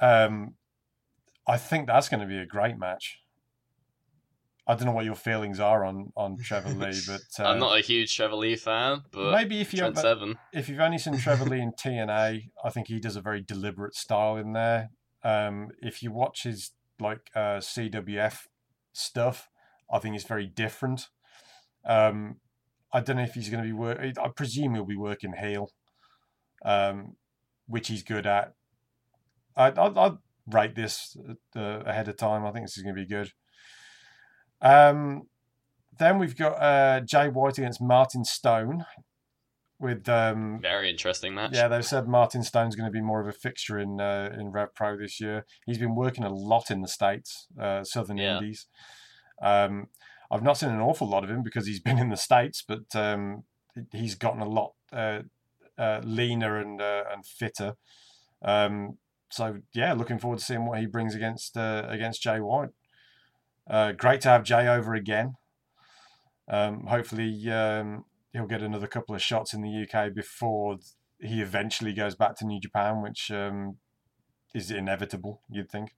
Um, I think that's going to be a great match. I don't know what your feelings are on on Trevor Lee, but uh, I'm not a huge Trevor Lee fan, but maybe if you Seven. if you've only seen Trevor Lee in TNA, I think he does a very deliberate style in there. Um, if you watch his like uh, CWF stuff, I think it's very different. Um, I don't know if he's going to be work. I presume he'll be working heel, um, which he's good at. I, I, I'd rate this uh, ahead of time. I think this is going to be good. Um, then we've got uh, Jay White against Martin Stone with um, Very interesting match. yeah, they've said Martin Stone's going to be more of a fixture in uh, in Rev Pro this year. He's been working a lot in the states, uh, Southern Yeah. Indies. Um, I've not seen an awful lot of him because he's been in the states, but um, he's gotten a lot uh, uh, leaner and uh, and fitter. Um, so yeah, looking forward to seeing what he brings against uh, against Jay White. Uh, great to have Jay over again. Um, hopefully, um, he'll get another couple of shots in the UK before he eventually goes back to New Japan, which um, is inevitable, you'd think.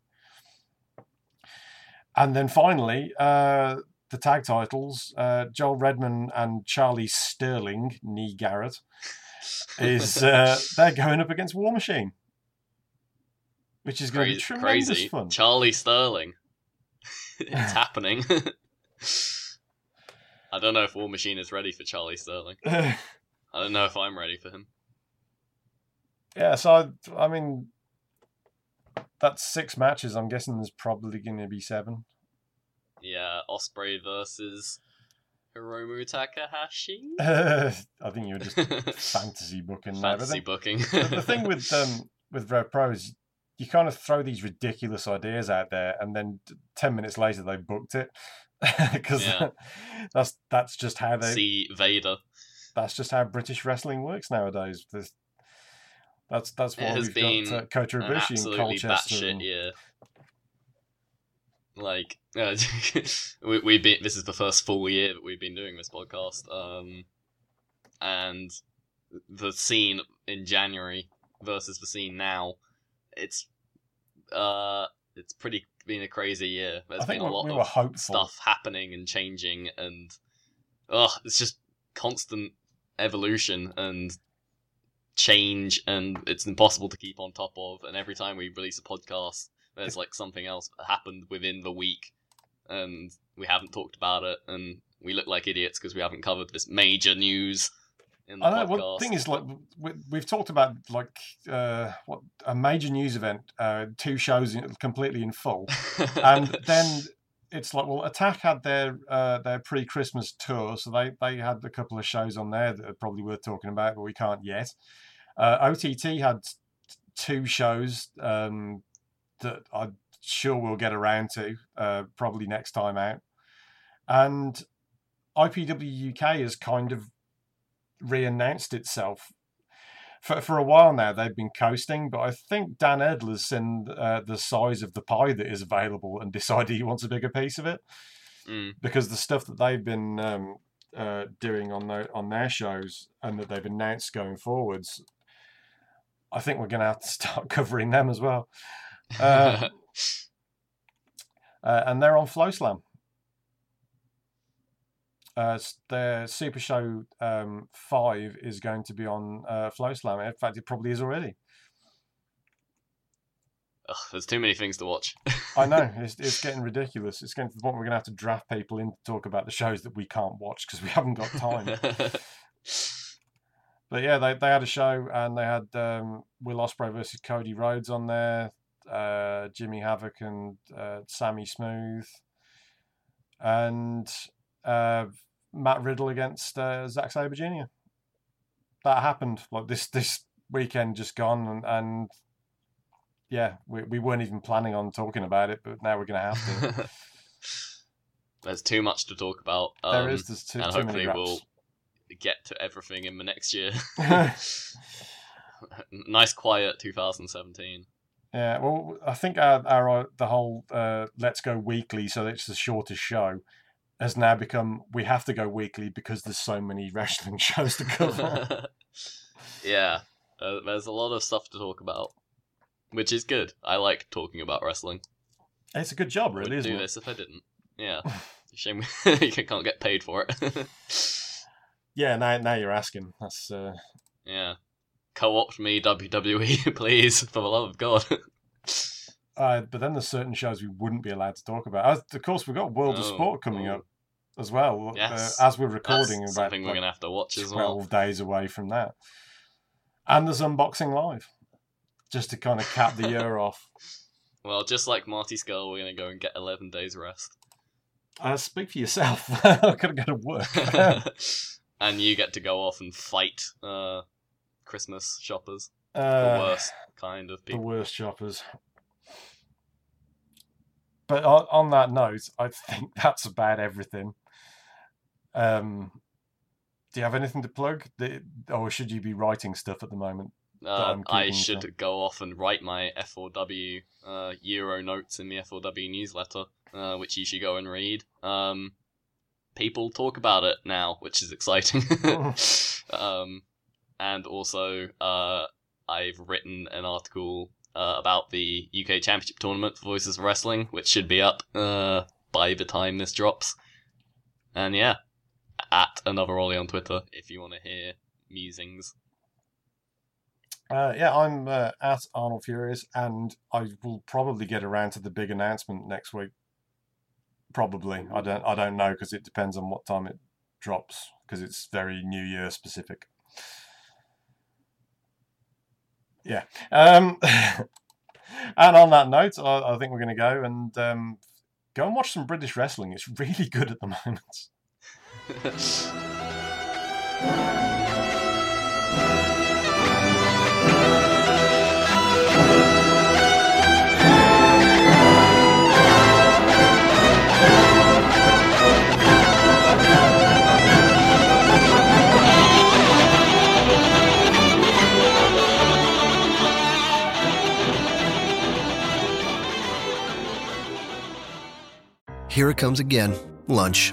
And then finally, uh, the tag titles: uh, Joel Redman and Charlie Sterling, knee Garrett, is uh, they're going up against War Machine, which is going to be tremendous crazy. fun. Charlie Sterling. it's happening. I don't know if War Machine is ready for Charlie Sterling. I don't know if I'm ready for him. yeah, so I, I mean, that's six matches. I'm guessing there's probably going to be seven. Yeah, Ospreay versus Hiromu Takahashi. I think you were just fantasy booking there. Fantasy then- booking. the, the thing with um with Rev Pro is you kind of throw these ridiculous ideas out there, and then ten minutes later they booked it because Yeah. that's that's just how they see Vader. that's just how British wrestling works nowadays. There's, that's that's has we've been got uh, Kota Ibushi absolutely Colchester. batshit and- year. Like uh, we we've been. This is the first full year that we've been doing this podcast. Um, and the scene in January versus the scene now, it's uh, it's pretty been a crazy year. There's I think been a lot we of stuff happening and changing, and oh, it's just constant evolution and change, and it's impossible to keep on top of. And every time we release a podcast, there's like something else that happened within the week, and we haven't talked about it, and we look like idiots because we haven't covered this major news in the I know. podcast. Well, thing is, like, we, we've talked about like uh, what a major news event, uh, two shows in, completely in full, and then it's like, well, Attack had their uh, their pre Christmas tour, so they they had a couple of shows on there that are probably worth talking about, but we can't yet. Uh, OTT had two shows um, that I'm sure we'll get around to uh, probably next time out, and IPW UK has kind of re-announced itself. For, for a while now, they've been coasting, but I think Dan Edler's seen uh, the size of the pie that is available and decided he wants a bigger piece of it Mm. because the stuff that they've been um, uh, doing on their, on their shows and that they've announced going forwards, I think we're going to have to start covering them as well. Uh, uh, and they're on FloSlam. Uh, their Super Show um, 5 is going to be on uh, FloSlam. In fact, it probably is already. Ugh, there's too many things to watch. I know it's, it's getting ridiculous. It's getting to the point we're going to have to draft people in to talk about the shows that we can't watch because we haven't got time. but yeah, they, they had a show and they had um, Will Ospreay versus Cody Rhodes on there, uh, Jimmy Havoc and uh, Sammy Smooth, and uh, Matt Riddle against uh, Zack Sabre Jr. That happened like this this weekend just gone, and, and yeah, we, we weren't even planning on talking about it, but now we're going to have to. There's too much to talk about. Um, there is. There's too, and too hopefully we'll get to everything in the next year. nice quiet 2017. Yeah, well, I think our, our the whole uh, let's go weekly, so it's the shortest show, has now become we have to go weekly because there's so many wrestling shows to cover. yeah, uh, there's a lot of stuff to talk about, which is good. I like talking about wrestling. it's a good job, really, Would isn't do it? this if I didn't. Yeah, shame you can't get paid for it. Yeah, now now you're asking. That's uh, yeah, co-opt me WWE, please, for the love of God. uh, but then there's certain shows we wouldn't be allowed to talk about. As, of course, we've got World of Oh, Sport coming oh. up as well. Yes. uh, as we're recording, That's about something we're like, gonna have to watch as twelve well. days away from that. And there's unboxing live, just to kind of cap the year off. Well, just like Marty Scurll, we're gonna go and get 11 days rest. Uh, speak for yourself. I've got to go to work. and you get to go off and fight uh, Christmas shoppers, the Uh, worst kind of people. the worst shoppers. But on, on that note, I think that's about everything. Um, do you have anything to plug? Or should you be writing stuff at the moment? Uh, I should go off and write my F4W uh, Euro notes in the F4W newsletter, uh, which you should go and read. Um, people talk about it now, which is exciting. um, and also, uh, I've written an article uh, about the UK Championship Tournament for Voices of Wrestling, which should be up uh, by the time this drops. And yeah, at another Ollie on Twitter if you want to hear musings. Uh, yeah, I'm uh, at Arnold Furious, and I will probably get around to the big announcement next week. Probably, I don't, I don't know because it depends on what time it drops because it's very New Year specific. Yeah. Um, and on that note, I, I think we're going to go and um, go and watch some British wrestling. It's really good at the moment. Here it comes again. Lunch.